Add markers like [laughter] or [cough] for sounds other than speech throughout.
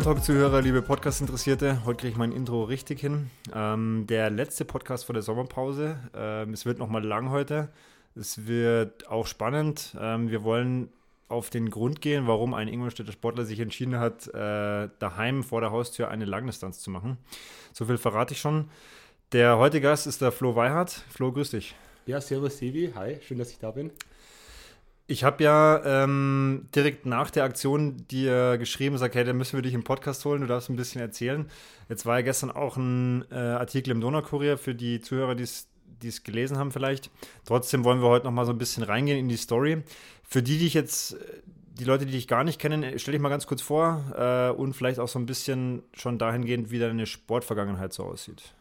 Donnertalk-Zuhörer, liebe Podcast-Interessierte, heute kriege ich mein Intro richtig hin. Ähm, der letzte Podcast vor der Sommerpause. Ähm, es wird nochmal lang heute. Es wird auch spannend. Ähm, wir wollen auf den Grund gehen, warum ein Ingolstädter Sportler sich entschieden hat, äh, daheim vor der Haustür eine Langdistanz zu machen. So viel verrate ich schon. Der heutige Gast ist der Flo Weihardt. Flo, grüß dich. Ja, servus Sebi. Hi, schön, dass ich da bin. Ich habe ja ähm, direkt nach der Aktion dir geschrieben, gesagt, hey, dann müssen wir dich im Podcast holen, du darfst ein bisschen erzählen. Jetzt war ja gestern auch ein äh, Artikel im Donaukurier für die Zuhörer, die es gelesen haben vielleicht. Trotzdem wollen wir heute noch mal so ein bisschen reingehen in die Story. Für die, die ich jetzt, die Leute, die dich gar nicht kennen, stell dich mal ganz kurz vor äh, und vielleicht auch so ein bisschen schon dahingehend, wie deine Sportvergangenheit so aussieht.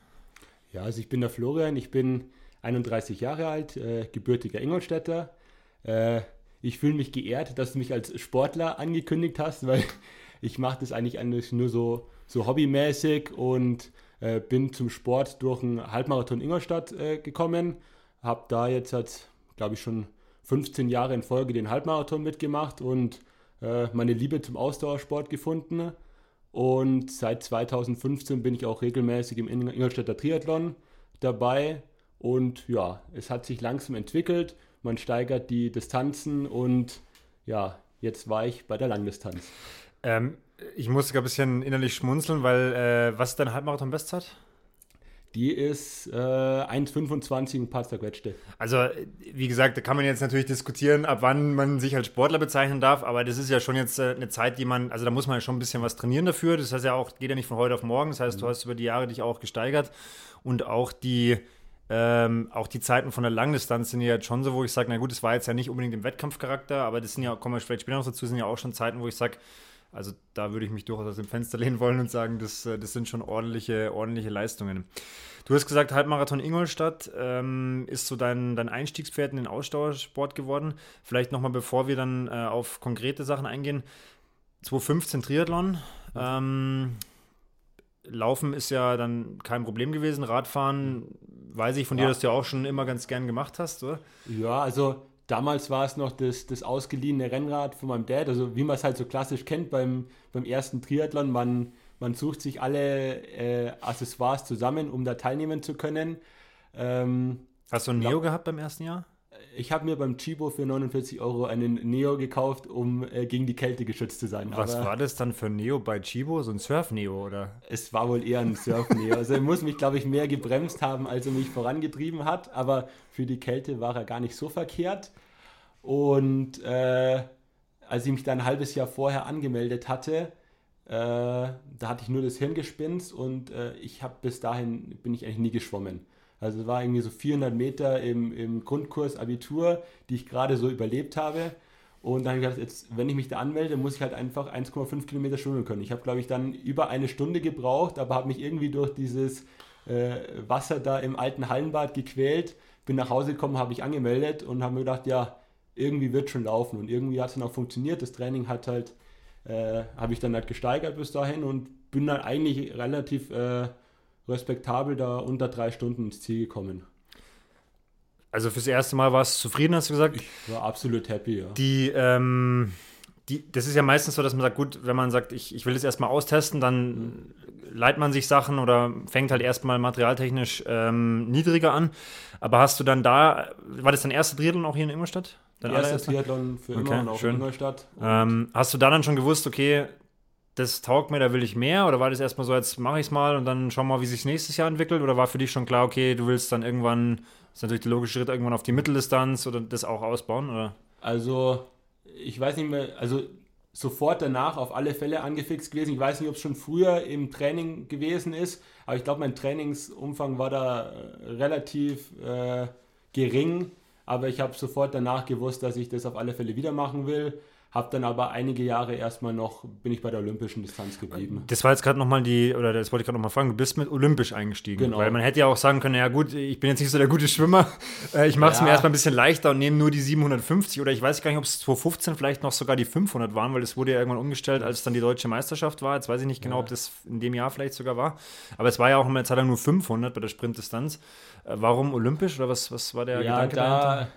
Ja, also ich bin der Florian, ich bin 31 Jahre alt, äh, gebürtiger Ingolstädter. Äh, ich fühle mich geehrt, dass du mich als Sportler angekündigt hast, weil [laughs] ich mache das eigentlich, eigentlich nur so, so hobbymäßig und äh, bin zum Sport durch einen Halbmarathon Ingolstadt äh, gekommen. Habe da jetzt, glaube ich, schon 15 Jahre in Folge den Halbmarathon mitgemacht und äh, meine Liebe zum Ausdauersport gefunden. Und seit 2015 bin ich auch regelmäßig im Ingolstädter Triathlon dabei. Und ja, es hat sich langsam entwickelt man steigert die Distanzen und ja, jetzt war ich bei der Langdistanz. Ähm, ich musste ein bisschen innerlich schmunzeln, weil äh, was ist deine Halbmarathon-Bestzeit? Die ist äh, 1,25 ein paar zerquetschte. Also, wie gesagt, da kann man jetzt natürlich diskutieren, ab wann man sich als Sportler bezeichnen darf, aber das ist ja schon jetzt äh, eine Zeit, die man, also da muss man ja schon ein bisschen was trainieren dafür. Das heißt ja auch, geht ja nicht von heute auf morgen. Das heißt, mhm. du hast über die Jahre dich auch gesteigert und auch die ähm, auch die Zeiten von der Langdistanz sind ja jetzt schon so, wo ich sage, na gut, das war jetzt ja nicht unbedingt im Wettkampfcharakter, aber das sind ja, kommen wir vielleicht später noch dazu, sind ja auch schon Zeiten, wo ich sage, also da würde ich mich durchaus aus dem Fenster [laughs] lehnen wollen und sagen, das, äh, das sind schon ordentliche, ordentliche Leistungen. Du hast gesagt, Halbmarathon Ingolstadt ähm, ist so dein, dein Einstiegspferd in den Ausdauersport geworden. Vielleicht nochmal, bevor wir dann äh, auf konkrete Sachen eingehen. 2015 Triathlon. Ähm, Laufen ist ja dann kein Problem gewesen. Radfahren weiß ich von ja. dir, dass du ja auch schon immer ganz gern gemacht hast, oder? Ja, also damals war es noch das, das ausgeliehene Rennrad von meinem Dad. Also wie man es halt so klassisch kennt beim, beim ersten Triathlon. Man, man sucht sich alle äh, Accessoires zusammen, um da teilnehmen zu können. Ähm, Hast du ein Neo gehabt beim ersten Jahr? Ich habe mir beim Chibo für 49 Euro einen Neo gekauft, um äh, gegen die Kälte geschützt zu sein. Was Aber war das dann für Neo bei Chibo? So ein Surf-Neo, oder? Es war wohl eher ein Surf-Neo. also er muss mich, glaube ich, mehr gebremst haben, als er mich vorangetrieben hat. Aber für die Kälte war er gar nicht so verkehrt. Und äh, als ich mich dann ein halbes Jahr vorher angemeldet hatte, äh, da hatte ich nur das Hirngespinst und äh, ich habe bis dahin bin ich eigentlich nie geschwommen. Also es war irgendwie so 400 Meter im, im Grundkurs Abitur, die ich gerade so überlebt habe. Und dann habe ich gedacht, jetzt, wenn ich mich da anmelde, muss ich halt einfach 1,5 Kilometer schwimmen können. Ich habe, glaube ich, dann über eine Stunde gebraucht, aber habe mich irgendwie durch dieses äh, Wasser da im alten Hallenbad gequält. Bin nach Hause gekommen, habe ich angemeldet und habe mir gedacht, ja, irgendwie wird schon laufen. Und irgendwie hat es dann auch funktioniert. Das Training hat halt, äh, habe ich dann halt gesteigert bis dahin und bin dann eigentlich relativ äh, respektabel da unter drei Stunden ins Ziel gekommen. Also fürs erste Mal warst du zufrieden, hast du gesagt? Ich war absolut happy, ja. Die, ähm, die, das ist ja meistens so, dass man sagt, gut, wenn man sagt, ich, ich will es erstmal austesten, dann mhm. leiht man sich Sachen oder fängt halt erstmal materialtechnisch ähm, niedriger an. Aber hast du dann da, war das dein erster Triathlon auch hier in Ingolstadt? Dein erster Triathlon für okay, immer und auch schön. in Ingolstadt. Ähm, hast du da dann schon gewusst, okay, das taugt mir, da will ich mehr? Oder war das erstmal so, jetzt mache ich es mal und dann schauen wir mal, wie sich nächstes Jahr entwickelt? Oder war für dich schon klar, okay, du willst dann irgendwann, das ist natürlich der logische Schritt, irgendwann auf die Mitteldistanz oder das auch ausbauen? Oder? Also, ich weiß nicht mehr, also sofort danach auf alle Fälle angefixt gewesen. Ich weiß nicht, ob es schon früher im Training gewesen ist, aber ich glaube, mein Trainingsumfang war da äh, relativ äh, gering. Aber ich habe sofort danach gewusst, dass ich das auf alle Fälle wieder machen will. Habe dann aber einige Jahre erstmal noch, bin ich bei der olympischen Distanz geblieben. Das war jetzt gerade nochmal die, oder das wollte ich gerade nochmal fragen, du bist mit olympisch eingestiegen. Genau. Weil man hätte ja auch sagen können, ja gut, ich bin jetzt nicht so der gute Schwimmer, äh, ich mache es ja. mir erstmal ein bisschen leichter und nehme nur die 750 oder ich weiß gar nicht, ob es 2015 vielleicht noch sogar die 500 waren, weil das wurde ja irgendwann umgestellt, als dann die deutsche Meisterschaft war. Jetzt weiß ich nicht genau, ja. ob das in dem Jahr vielleicht sogar war. Aber es war ja auch immer eine Zeit lang nur 500 bei der Sprintdistanz. Äh, warum olympisch oder was, was war der ja, Gedanke da,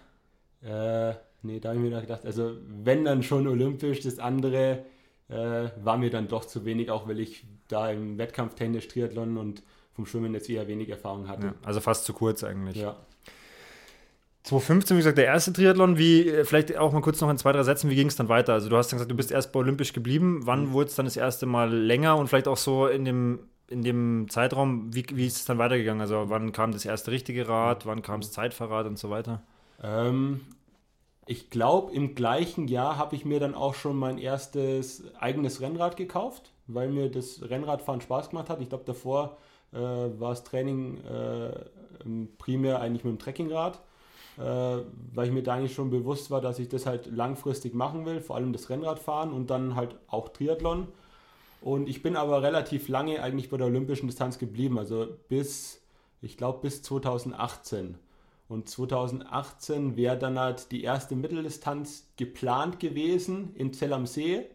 dahinter? Äh, Nee, da habe ich mir gedacht, also wenn dann schon olympisch, das andere äh, war mir dann doch zu wenig, auch weil ich da im Wettkampf Tennis, Triathlon und vom Schwimmen jetzt eher wenig Erfahrung hatte. Ja, also fast zu kurz eigentlich. Ja. 2015, wie gesagt, der erste Triathlon. Wie, äh, vielleicht auch mal kurz noch in zwei, drei Sätzen, wie ging es dann weiter? Also, du hast dann gesagt, du bist erst bei Olympisch geblieben. Wann mhm. wurde es dann das erste Mal länger und vielleicht auch so in dem, in dem Zeitraum, wie, wie ist es dann weitergegangen? Also, wann kam das erste richtige Rad, wann kam das Zeitfahrrad und so weiter? Ähm, ich glaube, im gleichen Jahr habe ich mir dann auch schon mein erstes eigenes Rennrad gekauft, weil mir das Rennradfahren Spaß gemacht hat. Ich glaube, davor äh, war das Training äh, primär eigentlich mit dem Trekkingrad äh, weil ich mir da eigentlich schon bewusst war, dass ich das halt langfristig machen will, vor allem das Rennradfahren und dann halt auch Triathlon. Und ich bin aber relativ lange eigentlich bei der olympischen Distanz geblieben, also bis, ich glaube, bis 2018. Und 2018 wäre dann halt die erste Mitteldistanz geplant gewesen in Zell am See.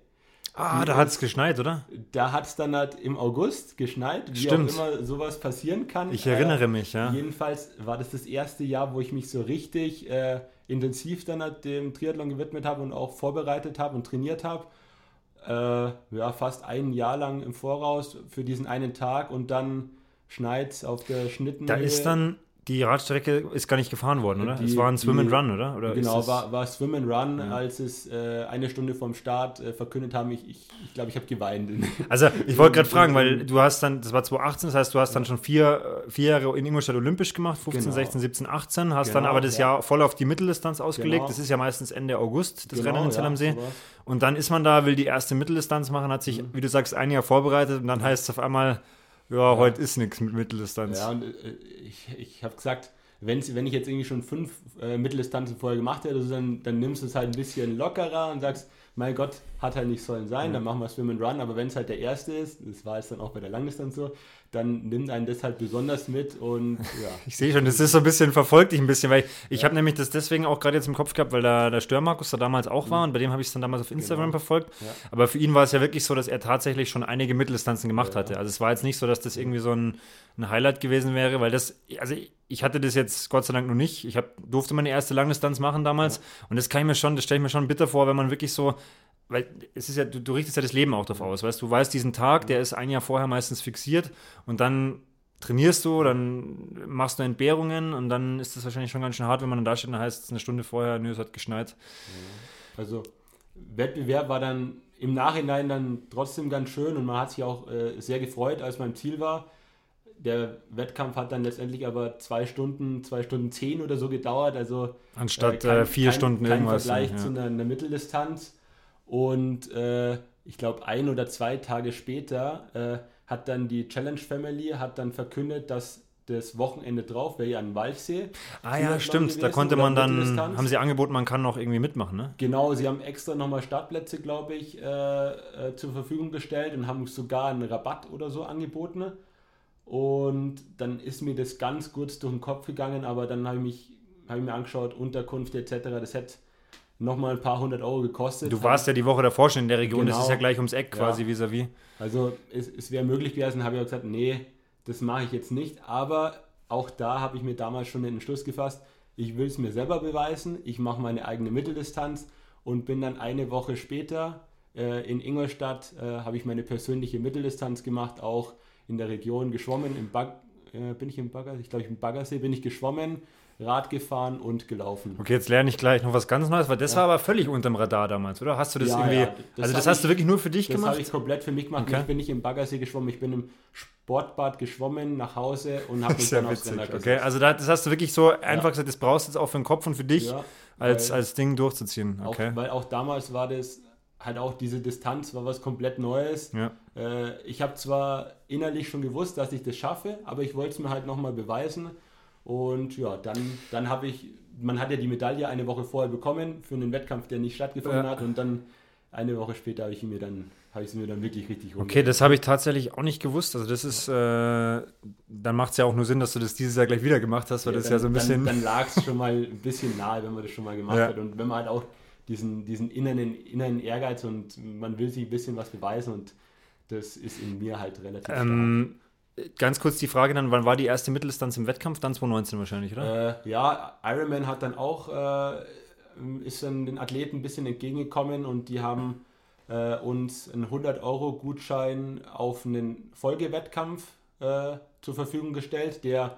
Ah, da hat es geschneit, oder? Da hat es dann halt im August geschneit, wie Stimmt. auch immer sowas passieren kann. Ich erinnere äh, mich, ja. Jedenfalls war das das erste Jahr, wo ich mich so richtig äh, intensiv dann halt dem Triathlon gewidmet habe und auch vorbereitet habe und trainiert habe. Äh, ja, fast ein Jahr lang im Voraus für diesen einen Tag und dann schneit auf der Schnitten. Da ist dann die Radstrecke ist gar nicht gefahren worden, oder? Die, es war ein Swim and Run, oder? oder genau, war, war Swim and Run, ja. als es äh, eine Stunde vom Start äh, verkündet haben. Ich glaube, ich, ich, glaub, ich habe geweint. [laughs] Also, ich wollte gerade fragen, weil du hast dann, das war 2018, das heißt, du hast dann schon vier, vier Jahre in Ingolstadt olympisch gemacht, 15, genau. 16, 17, 18, hast genau, dann aber das ja. Jahr voll auf die Mitteldistanz ausgelegt. Genau. Das ist ja meistens Ende August, das genau, Rennen in Zell am See. Ja, und dann ist man da, will die erste Mitteldistanz machen, hat sich, mhm. wie du sagst, ein Jahr vorbereitet und dann heißt es auf einmal, ja, ja. heute ist nichts mit Mitteldistanz. Ja, und äh, ich, ich habe gesagt, wenn, wenn ich jetzt irgendwie schon fünf äh, Mitteldistanzen vorher gemacht hätte, also dann, dann nimmst du es halt ein bisschen lockerer und sagst, mein Gott, hat halt nicht sollen sein, ja. dann machen wir Swim and Run, aber wenn es halt der erste ist, das war es dann auch bei der Langdistanz so, dann nimmt einen das halt besonders mit und ja. [laughs] ich sehe schon, das ist so ein bisschen, verfolgt dich ein bisschen, weil ich, ich ja. habe nämlich das deswegen auch gerade jetzt im Kopf gehabt, weil da der Störmarkus da damals auch war mhm. und bei dem habe ich es dann damals auf Instagram genau. verfolgt, ja. aber für ihn war es ja wirklich so, dass er tatsächlich schon einige Mitteldistanzen gemacht hatte, also es war jetzt nicht so, dass das irgendwie so ein, ein Highlight gewesen wäre, weil das, also ich hatte das jetzt Gott sei Dank noch nicht. Ich hab, durfte meine erste Langdistanz machen damals. Ja. Und das kann ich mir schon, das stelle ich mir schon bitter vor, wenn man wirklich so, weil es ist ja, du, du richtest ja das Leben auch darauf aus. Weißt du, weißt diesen Tag, der ist ein Jahr vorher meistens fixiert und dann trainierst du, dann machst du Entbehrungen und dann ist das wahrscheinlich schon ganz schön hart, wenn man dann da steht und dann heißt es eine Stunde vorher, nö, es hat geschneit. Also Wettbewerb war dann im Nachhinein dann trotzdem ganz schön und man hat sich auch äh, sehr gefreut, als man im Ziel war der Wettkampf hat dann letztendlich aber zwei Stunden, zwei Stunden zehn oder so gedauert. Also anstatt äh, kein, vier kein, Stunden kein irgendwas. Vergleich ja. zu einer, einer, Mitteldistanz. Und äh, ich glaube, ein oder zwei Tage später äh, hat dann die Challenge Family hat dann verkündet, dass das Wochenende drauf wäre ja ein Walchsee. Ah ja, stimmt. Gewesen, da konnte man dann, haben sie angeboten, man kann noch irgendwie mitmachen, ne? Genau, sie haben extra nochmal Startplätze, glaube ich, äh, äh, zur Verfügung gestellt und haben sogar einen Rabatt oder so angeboten. Und dann ist mir das ganz kurz durch den Kopf gegangen, aber dann habe ich, hab ich mir angeschaut, Unterkunft etc., das hätte nochmal ein paar hundert Euro gekostet. Du warst ja die Woche davor schon in der Region, genau. das ist ja gleich ums Eck quasi ja. vis-à-vis. -vis. Also es, es wäre möglich gewesen, habe ich auch gesagt, nee, das mache ich jetzt nicht. Aber auch da habe ich mir damals schon den Entschluss gefasst, ich will es mir selber beweisen, ich mache meine eigene Mitteldistanz und bin dann eine Woche später äh, in Ingolstadt, äh, habe ich meine persönliche Mitteldistanz gemacht, auch in der Region geschwommen. Im Bag, äh, bin ich im Baggersee? Ich glaube, im Baggersee bin ich geschwommen, Rad gefahren und gelaufen. Okay, jetzt lerne ich gleich noch was ganz Neues, weil das ja. war aber völlig unterm Radar damals, oder? Hast du das ja, irgendwie. Ja, das also, das hast ich, du wirklich nur für dich das gemacht? Das habe ich komplett für mich gemacht. Okay. Ich bin nicht im Baggersee geschwommen, ich bin im Sportbad geschwommen nach Hause und habe [laughs] mich dann aufs Renner Okay, also das hast du wirklich so einfach gesagt, das brauchst du jetzt auch für den Kopf und für dich als, als Ding durchzuziehen. Okay. Auch, weil auch damals war das halt auch diese Distanz war was komplett Neues. Ja. Äh, ich habe zwar innerlich schon gewusst, dass ich das schaffe, aber ich wollte es mir halt nochmal beweisen. Und ja, dann, dann habe ich, man hat ja die Medaille eine Woche vorher bekommen für einen Wettkampf, der nicht stattgefunden ja. hat. Und dann eine Woche später habe ich mir dann habe ich es mir dann wirklich richtig Okay, das habe ich tatsächlich auch nicht gewusst. Also das ist, äh, dann macht es ja auch nur Sinn, dass du das dieses Jahr gleich wieder gemacht hast, weil ja, das dann, ja so ein bisschen... Dann, dann lag es [laughs] schon mal ein bisschen nahe, wenn man das schon mal gemacht ja. hat. Und wenn man halt auch diesen, diesen inneren, inneren Ehrgeiz und man will sich ein bisschen was beweisen und das ist in mir halt relativ ähm, stark. Ganz kurz die Frage dann, wann war die erste Mitteldistanz im Wettkampf? Dann 2019 wahrscheinlich, oder? Äh, ja, Ironman hat dann auch, äh, ist dann den Athleten ein bisschen entgegengekommen und die haben äh, uns einen 100-Euro-Gutschein auf einen Folgewettkampf äh, zur Verfügung gestellt, der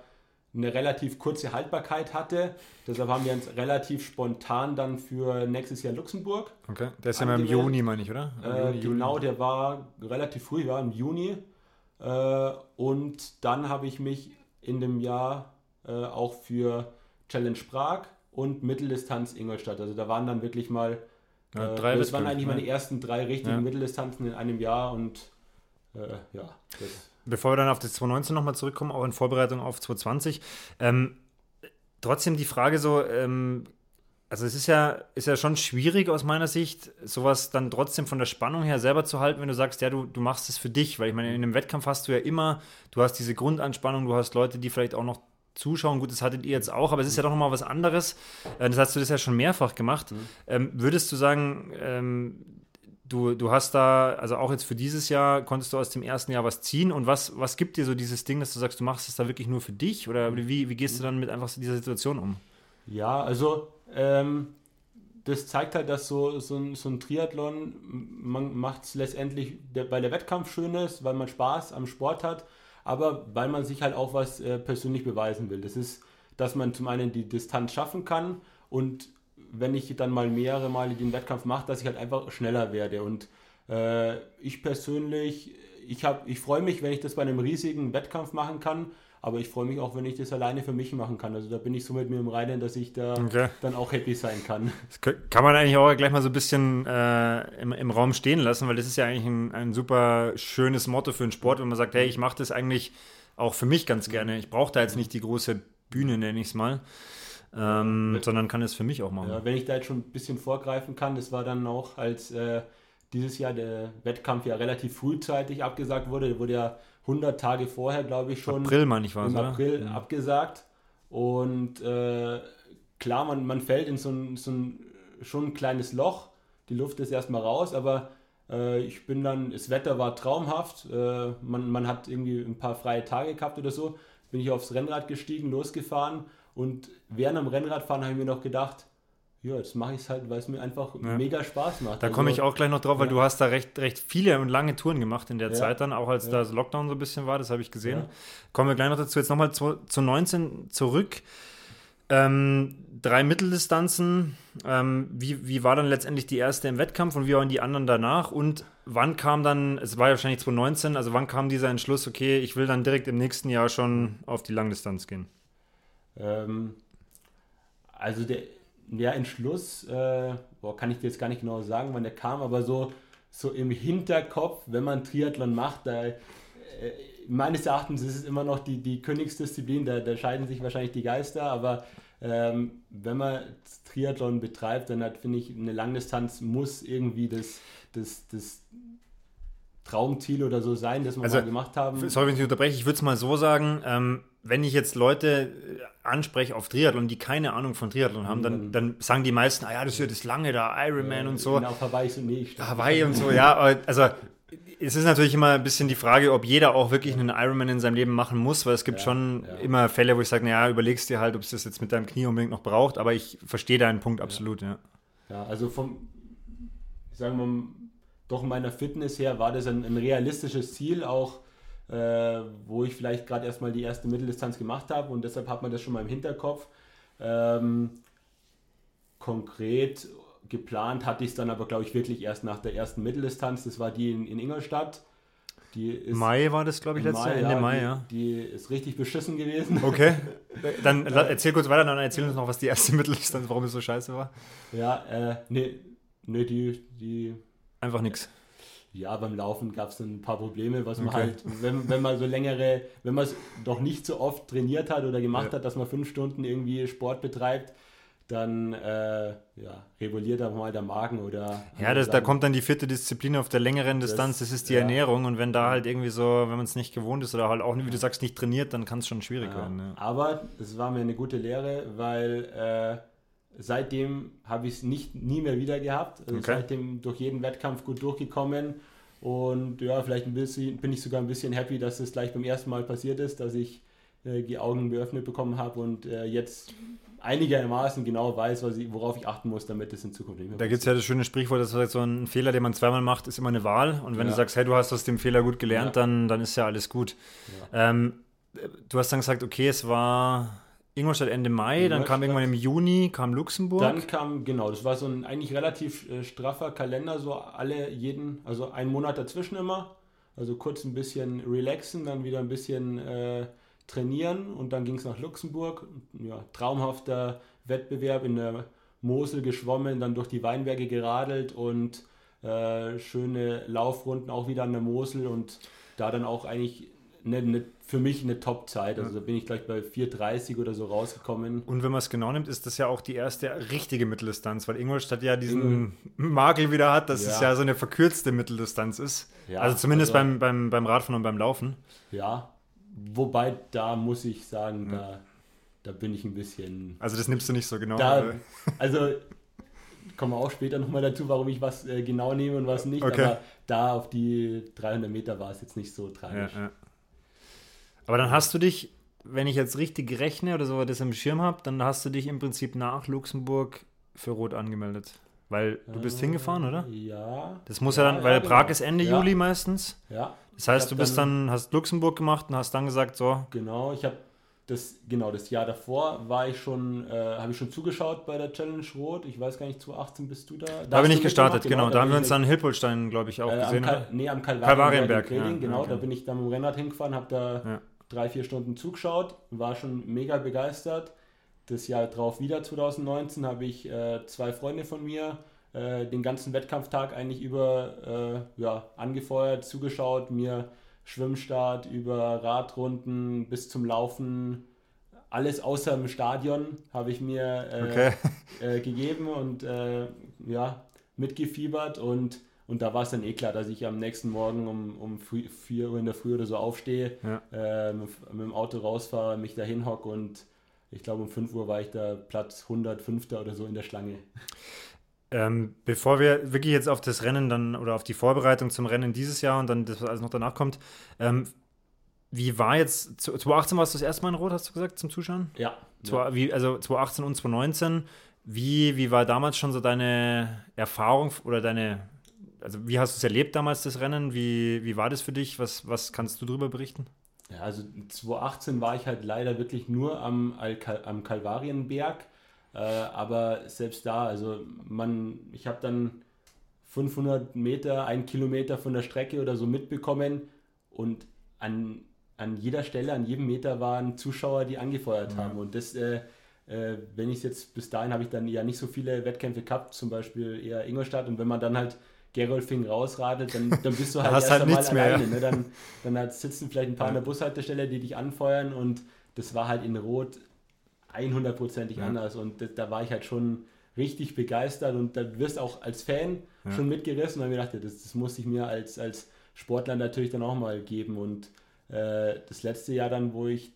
eine relativ kurze Haltbarkeit hatte. Deshalb haben wir uns relativ spontan dann für nächstes Jahr Luxemburg. Okay, der ist ja mal im Juni, meine ich, oder? Äh, Juni, genau, Juni. der war relativ früh, war im Juni. Äh, und dann habe ich mich in dem Jahr äh, auch für Challenge Prag und Mitteldistanz Ingolstadt. Also da waren dann wirklich mal, ja, äh, drei das waren eigentlich ne? meine ersten drei richtigen ja. Mitteldistanzen in einem Jahr und äh, ja. Bevor wir dann auf das 2019 nochmal zurückkommen, auch in Vorbereitung auf 2020, ähm, trotzdem die Frage so, ähm, also es ist ja, ist ja schon schwierig aus meiner Sicht, sowas dann trotzdem von der Spannung her selber zu halten, wenn du sagst, ja, du, du machst es für dich, weil ich meine, in einem Wettkampf hast du ja immer, du hast diese Grundanspannung, du hast Leute, die vielleicht auch noch zuschauen. Gut, das hattet ihr jetzt auch, aber es ist ja doch nochmal was anderes. Äh, das hast du das ja schon mehrfach gemacht. Mhm. Ähm, würdest du sagen, ähm, du, du hast da, also auch jetzt für dieses Jahr, konntest du aus dem ersten Jahr was ziehen und was, was gibt dir so dieses Ding, dass du sagst, du machst es da wirklich nur für dich oder wie, wie gehst du dann mit einfach dieser Situation um? Ja, also ähm, das zeigt halt, dass so, so, ein, so ein Triathlon, man macht es letztendlich, weil der Wettkampf schön ist, weil man Spaß am Sport hat, aber weil man sich halt auch was äh, persönlich beweisen will. Das ist, dass man zum einen die Distanz schaffen kann und wenn ich dann mal mehrere Male den Wettkampf mache, dass ich halt einfach schneller werde. Und äh, ich persönlich, ich, ich freue mich, wenn ich das bei einem riesigen Wettkampf machen kann, aber ich freue mich auch, wenn ich das alleine für mich machen kann. Also da bin ich so mit mir im Reinen, dass ich da okay. dann auch happy sein kann. Das kann man eigentlich auch gleich mal so ein bisschen äh, im, im Raum stehen lassen, weil das ist ja eigentlich ein, ein super schönes Motto für einen Sport, wenn man sagt, hey, ich mache das eigentlich auch für mich ganz gerne. Ich brauche da jetzt nicht die große Bühne, nenne ich es mal. Ähm, sondern kann es für mich auch machen. Ja, wenn ich da jetzt schon ein bisschen vorgreifen kann, das war dann auch, als äh, dieses Jahr der Wettkampf ja relativ frühzeitig abgesagt wurde, der wurde ja 100 Tage vorher, glaube ich, schon. April, meine ich, war Im April ja. abgesagt. Und äh, klar, man, man fällt in so ein, so ein schon ein kleines Loch. Die Luft ist erstmal raus, aber äh, ich bin dann, das Wetter war traumhaft. Äh, man, man hat irgendwie ein paar freie Tage gehabt oder so. Bin ich aufs Rennrad gestiegen, losgefahren und während am Rennradfahren habe ich mir noch gedacht, ja, jetzt mache ich es halt, weil es mir einfach ja. mega Spaß macht. Da also, komme ich auch gleich noch drauf, weil ja. du hast da recht, recht viele und lange Touren gemacht in der ja. Zeit dann, auch als ja. das Lockdown so ein bisschen war, das habe ich gesehen. Kommen wir gleich noch dazu. Jetzt nochmal zu, zu 19 zurück. Ähm, drei Mitteldistanzen. Ähm, wie, wie war dann letztendlich die erste im Wettkampf und wie waren die anderen danach? Und wann kam dann, es war ja wahrscheinlich 2019, also wann kam dieser Entschluss, okay, ich will dann direkt im nächsten Jahr schon auf die Langdistanz gehen? Ähm, also der der Entschluss, äh, boah, kann ich dir jetzt gar nicht genau sagen, wann der kam, aber so, so im Hinterkopf, wenn man Triathlon macht, da, äh, meines Erachtens ist es immer noch die, die Königsdisziplin, da, da scheiden sich wahrscheinlich die Geister, aber ähm, wenn man Triathlon betreibt, dann hat, finde ich, eine Langdistanz muss irgendwie das, das, das Traumziel oder so sein, das wir also, mal gemacht haben. Sorry, wenn ich unterbreche, ich würde es mal so sagen, ähm, wenn ich jetzt Leute äh, anspreche auf Triathlon, die keine Ahnung von Triathlon haben, dann, mhm. dann sagen die meisten, ah ja, das ist ja das lange da, Ironman ja, und so. Genau, Hawaii so, nee, Hawaii und so, ja, also es ist natürlich immer ein bisschen die Frage, ob jeder auch wirklich einen Ironman in seinem Leben machen muss, weil es gibt ja, schon ja. immer Fälle, wo ich sage, naja, überlegst dir halt, ob es das jetzt mit deinem Knie unbedingt noch braucht, aber ich verstehe deinen Punkt absolut, ja. Ja, also vom, sagen wir mal, doch meiner Fitness her war das ein, ein realistisches Ziel, auch äh, wo ich vielleicht gerade erstmal die erste Mitteldistanz gemacht habe und deshalb hat man das schon mal im Hinterkopf. Ähm, konkret geplant hatte ich es dann aber, glaube ich, wirklich erst nach der ersten Mitteldistanz. Das war die in, in Ingolstadt. Mai war das, glaube ich, letztes Jahr, Ende ja, Mai, die, ja. Die ist richtig beschissen gewesen. Okay. [laughs] Dann erzähl kurz weiter, dann erzähl uns noch, was die erste [laughs] Mitteldistanz, warum es so scheiße war. Ja, äh, nee, nee, die, die. Einfach nichts ja, beim Laufen gab es ein paar Probleme, was man halt, wenn, wenn man so längere, wenn man es doch nicht so oft trainiert hat oder gemacht ja. hat, dass man fünf Stunden irgendwie Sport betreibt, dann äh, ja, reguliert auch mal der Magen oder. Ja, das, da kommt dann die vierte Disziplin auf der längeren Distanz, das, das ist die ja. Ernährung. Und wenn da halt irgendwie so, wenn man es nicht gewohnt ist oder halt auch, wie du sagst, nicht trainiert, dann kann es schon schwierig ja. werden. Ja. Aber es war mir eine gute Lehre, weil äh, seitdem habe ich es nicht nie mehr wieder gehabt. Also okay. seitdem durch jeden Wettkampf gut durchgekommen. Und ja, vielleicht ein bisschen, bin ich sogar ein bisschen happy, dass es gleich beim ersten Mal passiert ist, dass ich äh, die Augen geöffnet bekommen habe und äh, jetzt einigermaßen genau weiß, ich, worauf ich achten muss, damit es in Zukunft nicht mehr Da gibt es ja das schöne Sprichwort, dass so ein Fehler, den man zweimal macht, ist immer eine Wahl. Und wenn ja. du sagst, hey, du hast aus dem Fehler gut gelernt, ja. dann, dann ist ja alles gut. Ja. Ähm, du hast dann gesagt, okay, es war Ingolstadt Ende Mai, Ingolstadt. dann kam irgendwann im Juni, kam Luxemburg. Dann kam, genau, das war so ein eigentlich relativ äh, straffer Kalender, so alle, jeden, also ein Monat dazwischen immer. Also kurz ein bisschen relaxen, dann wieder ein bisschen äh, trainieren und dann ging es nach Luxemburg. Ja, traumhafter Wettbewerb in der Mosel geschwommen, dann durch die Weinberge geradelt und äh, schöne Laufrunden auch wieder an der Mosel und da dann auch eigentlich eine, eine, für mich eine Top-Zeit. Also da bin ich gleich bei 4,30 oder so rausgekommen. Und wenn man es genau nimmt, ist das ja auch die erste richtige Mitteldistanz, weil Ingolstadt ja diesen Ingol Makel wieder hat, dass ja. es ja so eine verkürzte Mitteldistanz ist. Ja, also zumindest also, beim, beim, beim Radfahren und beim Laufen. Ja, wobei da muss ich sagen, ja. da, da bin ich ein bisschen. Also das nimmst du nicht so genau. Da, also kommen wir auch später nochmal dazu, warum ich was äh, genau nehme und was nicht. Okay. Aber da auf die 300 Meter war es jetzt nicht so tragisch. Ja, ja. Aber dann hast du dich, wenn ich jetzt richtig rechne oder so das im Schirm habe, dann hast du dich im Prinzip nach Luxemburg für Rot angemeldet. Weil du bist äh, hingefahren, oder? Ja. Das muss ja, ja dann, weil Prag genau. ist Ende Juli meistens. Ja. Das heißt, du bist dann, dann, hast Luxemburg gemacht und hast dann gesagt, so. Genau, ich habe das, genau, das Jahr davor war ich schon, äh, habe ich schon zugeschaut bei der Challenge Rot. Ich weiß gar nicht, 2018 bist du da. Da, da bin ich gestartet, genau. genau. Da, haben wir uns dann in Hilpolstein, glaube ich, auch äh, gesehen. Am Kal nee, am Kalvarienberg. Kalvarienberg ja, genau, okay. da bin ich dann mit dem Rennrad hingefahren, habe da ja. Drei, vier Stunden zugeschaut, war schon mega begeistert. Das Jahr drauf wieder, 2019, habe ich äh, zwei Freunde von mir äh, den ganzen Wettkampftag eigentlich über äh, ja, angefeuert, zugeschaut, mir Schwimmstart über Radrunden bis zum Laufen, alles außer im Stadion habe ich mir äh, okay. [laughs] äh, gegeben und äh, ja, mitgefiebert und, und da war es dann eh klar, dass ich am nächsten Morgen um, um 4 Uhr in der Früh oder so aufstehe, ja. Äh, mit, mit, dem Auto rausfahre, mich da hinhocke und ich glaube um 5 Uhr war ich da Platz 105. oder so in der Schlange. Ähm, bevor wir wirklich jetzt auf das Rennen dann oder auf die Vorbereitung zum Rennen dieses Jahr und dann das, was alles noch danach kommt, ähm, wie war jetzt, 2018 warst du das erste Mal in Rot, hast du gesagt, zum Zuschauen? Ja. ja. Wie, also 2018 und 2019, wie, wie war damals schon so deine Erfahrung oder deine, also wie hast du es erlebt damals, das Rennen? Wie, wie war das für dich? Was, was kannst du darüber berichten? Ja, also 2018 war ich halt leider wirklich nur am, am Kalvarienberg äh, aber selbst da, also man, ich habe dann 500 Meter, ein Kilometer von der Strecke oder so mitbekommen und an, an jeder Stelle, an jedem Meter waren Zuschauer, die angefeuert ja. haben. Und das, äh, äh, wenn ich jetzt bis dahin habe ich dann ja nicht so viele Wettkämpfe gehabt, zum Beispiel eher Ingolstadt. Und wenn man dann halt Gerolfing rausradelt, dann, dann bist du halt erst halt einmal alleine. Ne? Dann, dann sitzen vielleicht ein paar ja. an der Bushaltestelle, die dich anfeuern und das war halt in Rot 100%ig ja. anders. Und das, da war ich halt schon richtig begeistert und da wirst du auch als Fan ja. schon mitgerissen. Und dann gedacht, das, das muss ich mir als, als Sportler natürlich dann auch mal geben. Und äh, das letzte Jahr dann, wo ich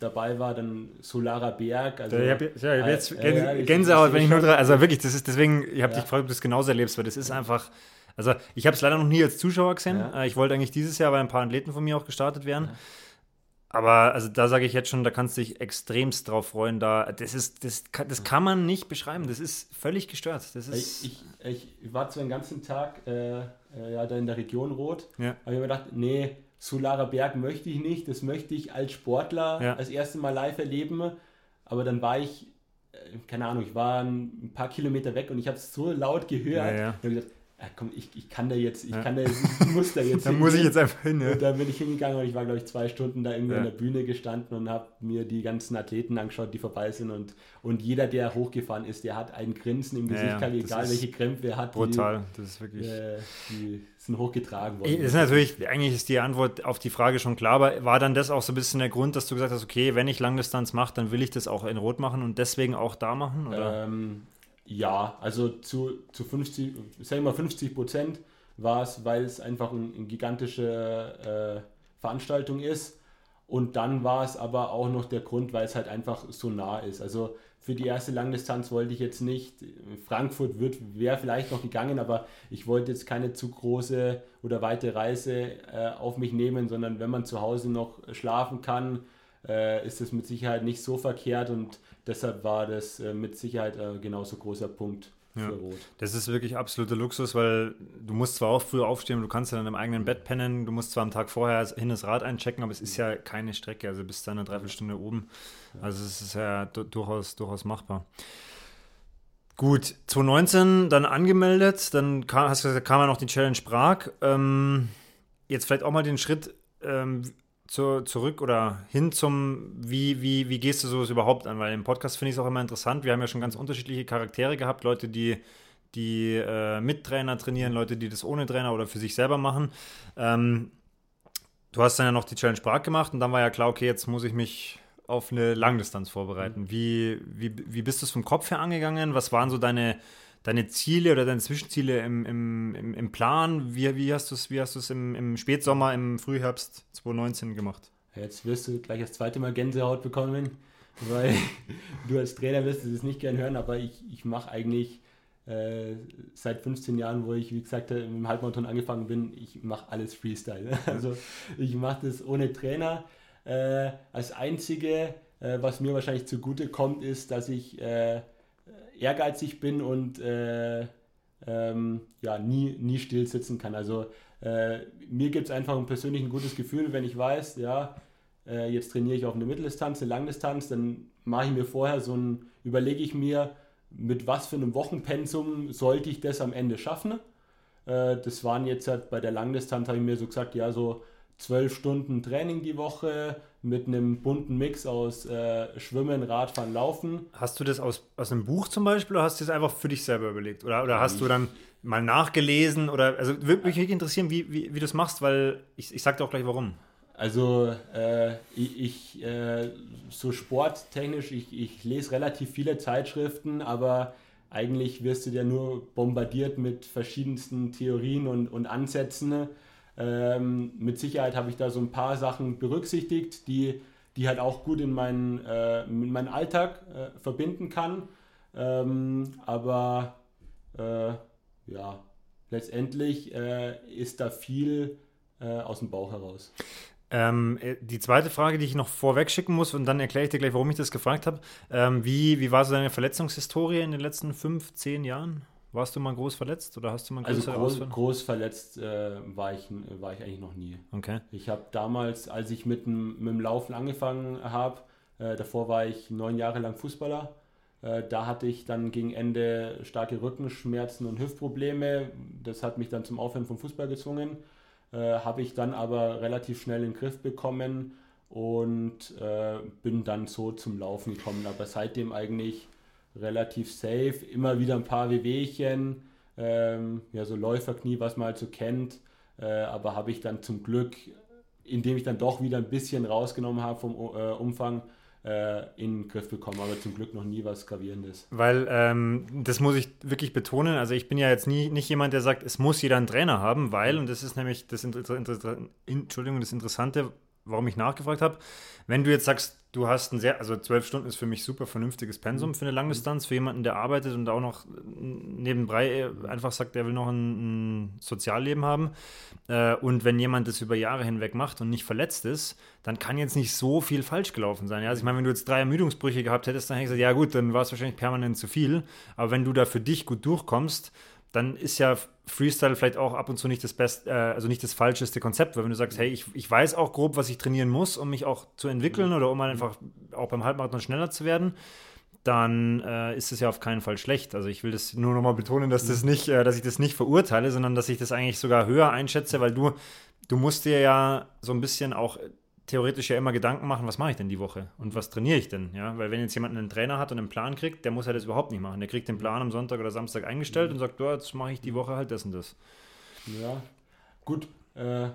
dabei war, dann Solarer Berg. Also, ja, ich habe ja, jetzt äh, Gänsehaut, wenn ich nur drei, also wirklich, das ist deswegen, ich habe ja. dich gefragt, ob du das genauso erlebst, weil das ist einfach, also ich habe es leider noch nie als Zuschauer gesehen. Ja. Äh, ich wollte eigentlich dieses Jahr, weil ein paar Athleten von mir auch gestartet wären. Aber also da sage ich jetzt schon, da kannst du dich extremst drauf freuen. Da, das, ist, das, das kann man nicht beschreiben. Das ist völlig gestört. Das ist ich, ich, ich war zwar den ganzen Tag äh, äh, ja, da in der Region Rot, ja. aber ich habe mir gedacht, nee, Solarer Berg möchte ich nicht. Das möchte ich als Sportler ja. das erste Mal live erleben. Aber dann war ich, äh, keine Ahnung, ich war ein paar Kilometer weg und ich habe es so laut gehört. Ja, ja. Und ich gedacht, ja, komm, ich, ich kann da jetzt, ich ja. kann da jetzt, ich muss da jetzt. [laughs] da muss ich jetzt einfach hin. Ja. Und da bin ich hingegangen und ich war, glaube ich, zwei Stunden da irgendwie ja. an der Bühne gestanden und habe mir die ganzen Athleten angeschaut, die vorbei sind. Und, und jeder, der hochgefahren ist, der hat ein Grinsen im Gesicht, ja, egal welche Krämpfe er hat. Brutal, die, das ist wirklich. Äh, die sind hochgetragen worden. Ist natürlich, eigentlich ist die Antwort auf die Frage schon klar, aber war dann das auch so ein bisschen der Grund, dass du gesagt hast, okay, wenn ich Langdistanz mache, dann will ich das auch in Rot machen und deswegen auch da machen? Oder? Ähm, ja, also zu, zu 50, sagen wir mal 50 Prozent war es, weil es einfach eine ein gigantische äh, Veranstaltung ist. Und dann war es aber auch noch der Grund, weil es halt einfach so nah ist. Also für die erste Langdistanz wollte ich jetzt nicht, Frankfurt wäre vielleicht noch gegangen, aber ich wollte jetzt keine zu große oder weite Reise äh, auf mich nehmen, sondern wenn man zu Hause noch schlafen kann, äh, ist es mit Sicherheit nicht so verkehrt und deshalb war das äh, mit Sicherheit äh, genauso großer Punkt. Ja. Das ist wirklich absoluter Luxus, weil du musst zwar auch früh aufstehen, du kannst dann im eigenen Bett pennen, du musst zwar am Tag vorher hin das Rad einchecken, aber es ist ja keine Strecke, also bis dann eine Dreiviertelstunde oben. Also es ist ja durchaus, durchaus machbar. Gut, 2019 dann angemeldet, dann kam, hast du gesagt, kam ja noch die Challenge Prag. Ähm, jetzt vielleicht auch mal den Schritt ähm, zu, zurück oder hin zum, wie, wie, wie gehst du sowas überhaupt an? Weil im Podcast finde ich es auch immer interessant. Wir haben ja schon ganz unterschiedliche Charaktere gehabt, Leute, die, die äh, mit Trainer trainieren, Leute, die das ohne Trainer oder für sich selber machen. Ähm, du hast dann ja noch die Challenge Prag gemacht und dann war ja klar, okay, jetzt muss ich mich auf eine Langdistanz vorbereiten. Mhm. Wie, wie, wie bist du es vom Kopf her angegangen? Was waren so deine, deine Ziele oder deine Zwischenziele im, im, im, Plan? Wie, wie hast du es im, im Spätsommer, im Frühherbst 2019 gemacht? Jetzt wirst du gleich das zweite Mal Gänsehaut bekommen, [laughs] weil du als Trainer wirst es nicht gern hören, aber ich, ich mache eigentlich äh, seit 15 Jahren, wo ich, wie gesagt, im Halbmarathon angefangen bin, ich mache alles Freestyle. [laughs] Also ich mache das ohne Trainer. Äh, als einzige, äh, was mir wahrscheinlich zugute kommt, ist, dass ich äh, ehrgeizig bin und äh, ähm, ja, nie, nie still sitzen kann. Also äh, mir gibt es einfach ein persönlich ein gutes Gefühl, wenn ich weiß, ja, äh, jetzt trainiere ich auf eine Mitteldistanz, eine Langdistanz, dann mache ich mir vorher so ein, überlege ich mir, mit was für einem Wochenpensum sollte ich das am Ende schaffen. das waren jetzt halt bei der Langdistanz, habe ich mir so gesagt, ja, so zwölf Stunden Training die Woche mit einem bunten Mix aus äh, Schwimmen, Radfahren, Laufen. Hast du das aus, aus einem Buch zum Beispiel oder hast du das einfach für dich selber überlegt? Oder, oder hast du dann mal nachgelesen? Oder also würde mich wirklich interessieren, wie, wie, wie du das machst, weil ich, ich sag dir auch gleich warum. Also äh, ich, ich äh, so sporttechnisch, ich, ich lese relativ viele Zeitschriften, aber eigentlich wirst du ja nur bombardiert mit verschiedensten Theorien und, und Ansätzen ähm, mit Sicherheit habe ich da so ein paar Sachen berücksichtigt, die, die halt auch gut in meinen, äh, in meinen Alltag äh, verbinden kann. Ähm, aber äh, ja, letztendlich äh, ist da viel äh, aus dem Bauch heraus. Ähm, äh, die zweite Frage, die ich noch vorweg schicken muss, und dann erkläre ich dir gleich, warum ich das gefragt habe. Ähm, wie, wie war so deine Verletzungshistorie in den letzten fünf, zehn Jahren? Warst du mal groß verletzt oder hast du mal Also groß, groß verletzt äh, war, ich, war ich eigentlich noch nie. Okay. Ich habe damals, als ich mit dem, mit dem Laufen angefangen habe, äh, davor war ich neun Jahre lang Fußballer. Äh, da hatte ich dann gegen Ende starke Rückenschmerzen und Hüftprobleme. Das hat mich dann zum Aufhören vom Fußball gezwungen. Äh, habe ich dann aber relativ schnell in den Griff bekommen und äh, bin dann so zum Laufen gekommen. Aber seitdem eigentlich relativ safe, immer wieder ein paar Wehwehchen, ähm, ja, so Läuferknie, was man halt so kennt, äh, aber habe ich dann zum Glück, indem ich dann doch wieder ein bisschen rausgenommen habe vom äh, Umfang, äh, in den Griff bekommen, aber zum Glück noch nie was Gravierendes. Weil, ähm, das muss ich wirklich betonen, also ich bin ja jetzt nie, nicht jemand, der sagt, es muss jeder einen Trainer haben, weil, und das ist nämlich das, Inter Inter Entschuldigung, das Interessante, warum ich nachgefragt habe. Wenn du jetzt sagst, du hast ein sehr, also zwölf Stunden ist für mich super vernünftiges Pensum für eine Langdistanz, für jemanden, der arbeitet und auch noch nebenbei einfach sagt, der will noch ein, ein Sozialleben haben. Äh, und wenn jemand das über Jahre hinweg macht und nicht verletzt ist, dann kann jetzt nicht so viel falsch gelaufen sein. Also ich meine, wenn du jetzt drei Ermüdungsbrüche gehabt hättest, dann hätte ich gesagt, ja gut, dann war es wahrscheinlich permanent zu viel. Aber wenn du da für dich gut durchkommst, dann ist ja Freestyle vielleicht auch ab und zu nicht das beste, äh, also nicht das falscheste Konzept, weil wenn du sagst, hey, ich, ich weiß auch grob, was ich trainieren muss, um mich auch zu entwickeln oder um einfach auch beim Halbmarathon schneller zu werden, dann äh, ist es ja auf keinen Fall schlecht. Also ich will das nur nochmal betonen, dass das nicht, äh, dass ich das nicht verurteile, sondern dass ich das eigentlich sogar höher einschätze, weil du, du musst dir ja so ein bisschen auch theoretisch ja immer Gedanken machen, was mache ich denn die Woche und was trainiere ich denn? Ja, weil wenn jetzt jemand einen Trainer hat und einen Plan kriegt, der muss halt das überhaupt nicht machen. Der kriegt den Plan am Sonntag oder Samstag eingestellt mhm. und sagt, oh, jetzt mache ich die Woche halt das und das. Ja, gut. Äh,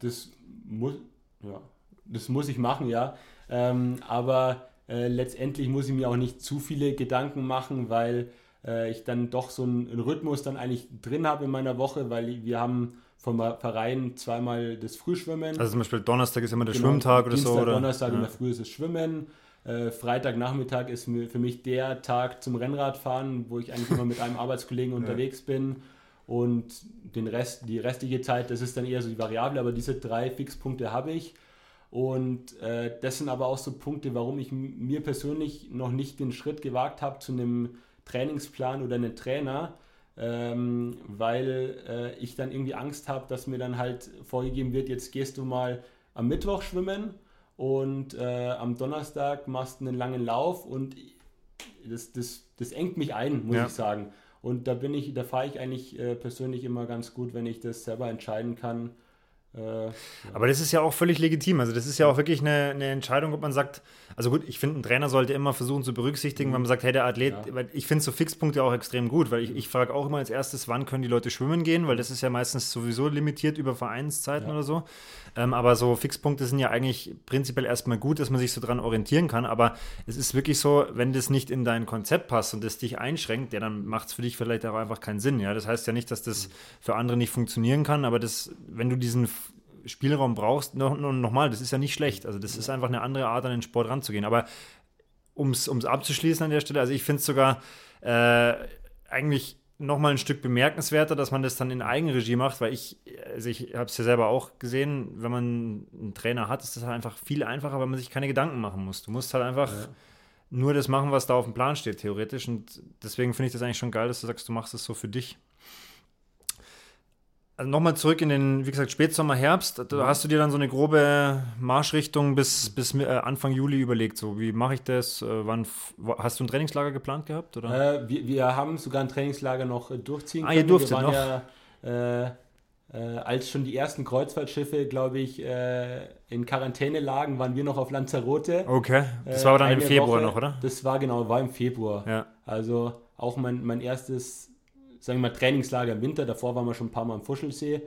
das muss, ja, das muss ich machen, ja. Ähm, aber äh, letztendlich muss ich mir auch nicht zu viele Gedanken machen, weil äh, ich dann doch so einen, einen Rhythmus dann eigentlich drin habe in meiner Woche, weil wir haben vom Verein zweimal das Frühschwimmen. Also zum Beispiel Donnerstag ist immer der genau, Schwimmtag oder Dienstag, so, oder? Donnerstag ja. in der Früh ist das Schwimmen. Äh, Freitagnachmittag ist für mich der Tag zum Rennradfahren, wo ich eigentlich immer mit einem [laughs] Arbeitskollegen unterwegs bin. Und den Rest, die restliche Zeit, das ist dann eher so die Variable, aber diese drei Fixpunkte habe ich. Und äh, das sind aber auch so Punkte, warum ich mir persönlich noch nicht den Schritt gewagt habe zu einem Trainingsplan oder einem Trainer, ähm, weil äh, ich dann irgendwie Angst habe, dass mir dann halt vorgegeben wird, jetzt gehst du mal am Mittwoch schwimmen und äh, am Donnerstag machst du einen langen Lauf und das, das, das engt mich ein, muss ja. ich sagen. Und da bin ich, da fahre ich eigentlich äh, persönlich immer ganz gut, wenn ich das selber entscheiden kann, äh, Aber das ist ja auch völlig legitim. Also, das ist ja auch wirklich eine, eine Entscheidung, ob man sagt, also gut, ich finde, ein Trainer sollte immer versuchen zu berücksichtigen, mhm. wenn man sagt, hey, der Athlet, ja. weil ich finde so Fixpunkte auch extrem gut, weil ich, ich frage auch immer als erstes, wann können die Leute schwimmen gehen, weil das ist ja meistens sowieso limitiert über Vereinszeiten ja. oder so. Ähm, aber so Fixpunkte sind ja eigentlich prinzipiell erstmal gut, dass man sich so dran orientieren kann. Aber es ist wirklich so, wenn das nicht in dein Konzept passt und das dich einschränkt, ja, dann macht es für dich vielleicht auch einfach keinen Sinn. Ja, das heißt ja nicht, dass das mhm. für andere nicht funktionieren kann, aber das, wenn du diesen Spielraum brauchst, noch, nochmal, das ist ja nicht schlecht. Also das ist einfach eine andere Art, an den Sport ranzugehen. Aber um es abzuschließen an der Stelle, also ich finde es sogar äh, eigentlich nochmal ein Stück bemerkenswerter, dass man das dann in Eigenregie macht, weil ich, also ich habe es ja selber auch gesehen, wenn man einen Trainer hat, ist das halt einfach viel einfacher, weil man sich keine Gedanken machen muss. Du musst halt einfach ja. nur das machen, was da auf dem Plan steht, theoretisch. Und deswegen finde ich das eigentlich schon geil, dass du sagst, du machst es so für dich. Also nochmal zurück in den, wie gesagt, Spätsommer, Herbst. Da hast du dir dann so eine grobe Marschrichtung bis, bis äh, Anfang Juli überlegt. So, wie mache ich das? Äh, wann hast du ein Trainingslager geplant gehabt? Oder? Äh, wir, wir, haben sogar ein Trainingslager noch äh, durchziehen können. Ah, ihr durftet noch? Ja, äh, äh, als schon die ersten Kreuzfahrtschiffe, glaube ich, in Quarantäne lagen, waren wir noch auf Lanzarote. Okay, das war dann im Februar Woche. noch, oder? Das war genau, war im Februar. Ja. Also auch mein, mein erstes sagen wir mal, Trainingslager im Winter. Davor waren wir schon ein paar Mal am Fuschelsee.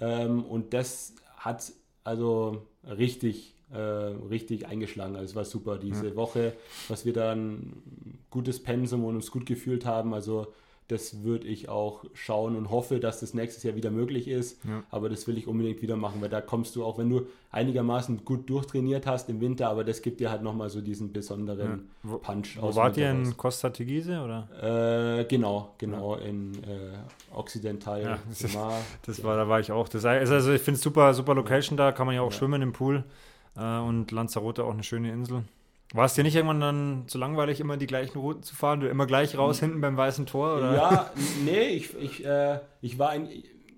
Ähm, und das hat also richtig, äh, richtig eingeschlagen. Also es war super diese ja. Woche, was wir dann gutes Pensum und uns gut gefühlt haben. Also das würde ich auch schauen und hoffe, dass das nächstes Jahr wieder möglich ist. Ja. Aber das will ich unbedingt wieder machen, weil da kommst du auch, wenn du einigermaßen gut durchtrainiert hast im Winter, aber das gibt dir halt nochmal so diesen besonderen ja. Punch. Wo wart ihr in Costa Tegese oder? Äh, genau, genau ja. in äh, Occidental. Ja, das, das war, da war ich auch. Das, also ich finde es super, super Location da, kann man ja auch schwimmen im Pool äh, und Lanzarote auch eine schöne Insel. War es dir nicht irgendwann dann zu langweilig, immer die gleichen Routen zu fahren? Du immer gleich raus hinten beim weißen Tor? Oder? Ja, [laughs] nee, ich, ich, äh, ich, war, ein,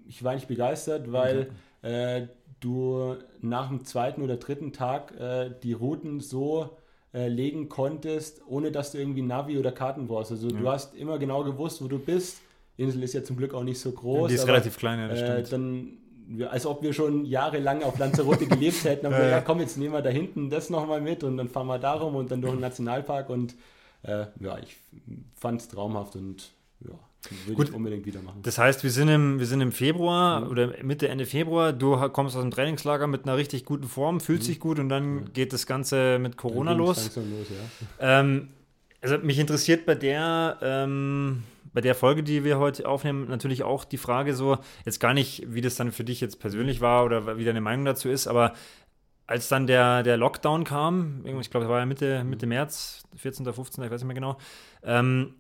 ich war nicht begeistert, weil okay. äh, du nach dem zweiten oder dritten Tag äh, die Routen so äh, legen konntest, ohne dass du irgendwie Navi oder Karten brauchst. Also ja. du hast immer genau gewusst, wo du bist. Die Insel ist ja zum Glück auch nicht so groß. Die ist aber, relativ klein, ja, das äh, stimmt. Dann als ob wir schon jahrelang auf Lanzarote [laughs] gelebt hätten. Aber ja, ja, komm, jetzt nehmen wir da hinten das nochmal mit und dann fahren wir darum und dann durch den Nationalpark. Und äh, ja, ich fand es traumhaft und ja, würde Gut, ich unbedingt wieder machen. Das heißt, wir sind im, wir sind im Februar mhm. oder Mitte, Ende Februar. Du kommst aus dem Trainingslager mit einer richtig guten Form, fühlst mhm. dich gut und dann mhm. geht das Ganze mit Corona los. los ja. ähm, also mich interessiert bei der ähm, bei der Folge, die wir heute aufnehmen, natürlich auch die Frage so, jetzt gar nicht, wie das dann für dich jetzt persönlich war oder wie deine Meinung dazu ist, aber als dann der, der Lockdown kam, ich glaube, das war ja Mitte, Mitte März, 14. oder 15., ich weiß nicht mehr genau, ähm,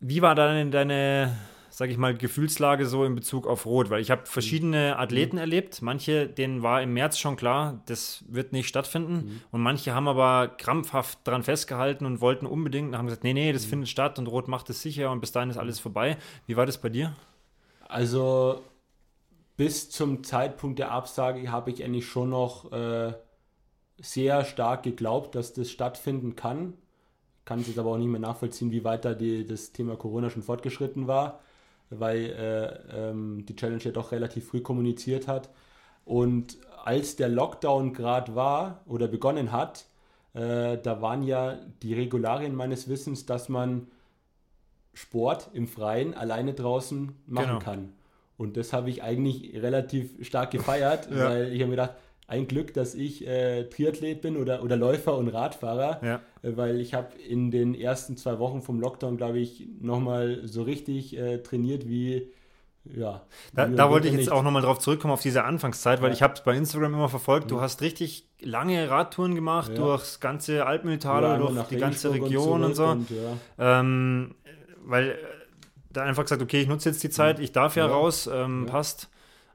wie war dann deine, sage ich mal, Gefühlslage so in Bezug auf Rot? Weil ich habe verschiedene mhm. Athleten mhm. erlebt. Manche, denen war im März schon klar, das wird nicht stattfinden. Mhm. Und manche haben aber krampfhaft daran festgehalten und wollten unbedingt und haben gesagt, nee, nee, das mhm. findet statt und Rot macht es sicher und bis dahin ist alles vorbei. Wie war das bei dir? Also bis zum Zeitpunkt der Absage habe ich eigentlich schon noch äh, sehr stark geglaubt, dass das stattfinden kann. Kann es jetzt aber auch nicht mehr nachvollziehen, wie weit da die, das Thema Corona schon fortgeschritten war weil äh, ähm, die Challenge ja doch relativ früh kommuniziert hat. Und als der Lockdown gerade war oder begonnen hat, äh, da waren ja die Regularien meines Wissens, dass man Sport im Freien alleine draußen machen genau. kann. Und das habe ich eigentlich relativ stark gefeiert, ja. weil ich habe mir gedacht, ein Glück, dass ich äh, Triathlet bin oder, oder Läufer und Radfahrer, ja. äh, weil ich habe in den ersten zwei Wochen vom Lockdown, glaube ich, nochmal so richtig äh, trainiert wie, ja. Da, da wollte ich jetzt nicht. auch nochmal drauf zurückkommen, auf diese Anfangszeit, weil ja. ich habe es bei Instagram immer verfolgt, mhm. du hast richtig lange Radtouren gemacht, ja. durchs ganze Alpental, ja, durch die ganze Region und, so. Und, ähm, weil äh, da einfach gesagt, okay, ich nutze jetzt die Zeit, ich darf ja, raus, ähm, passt.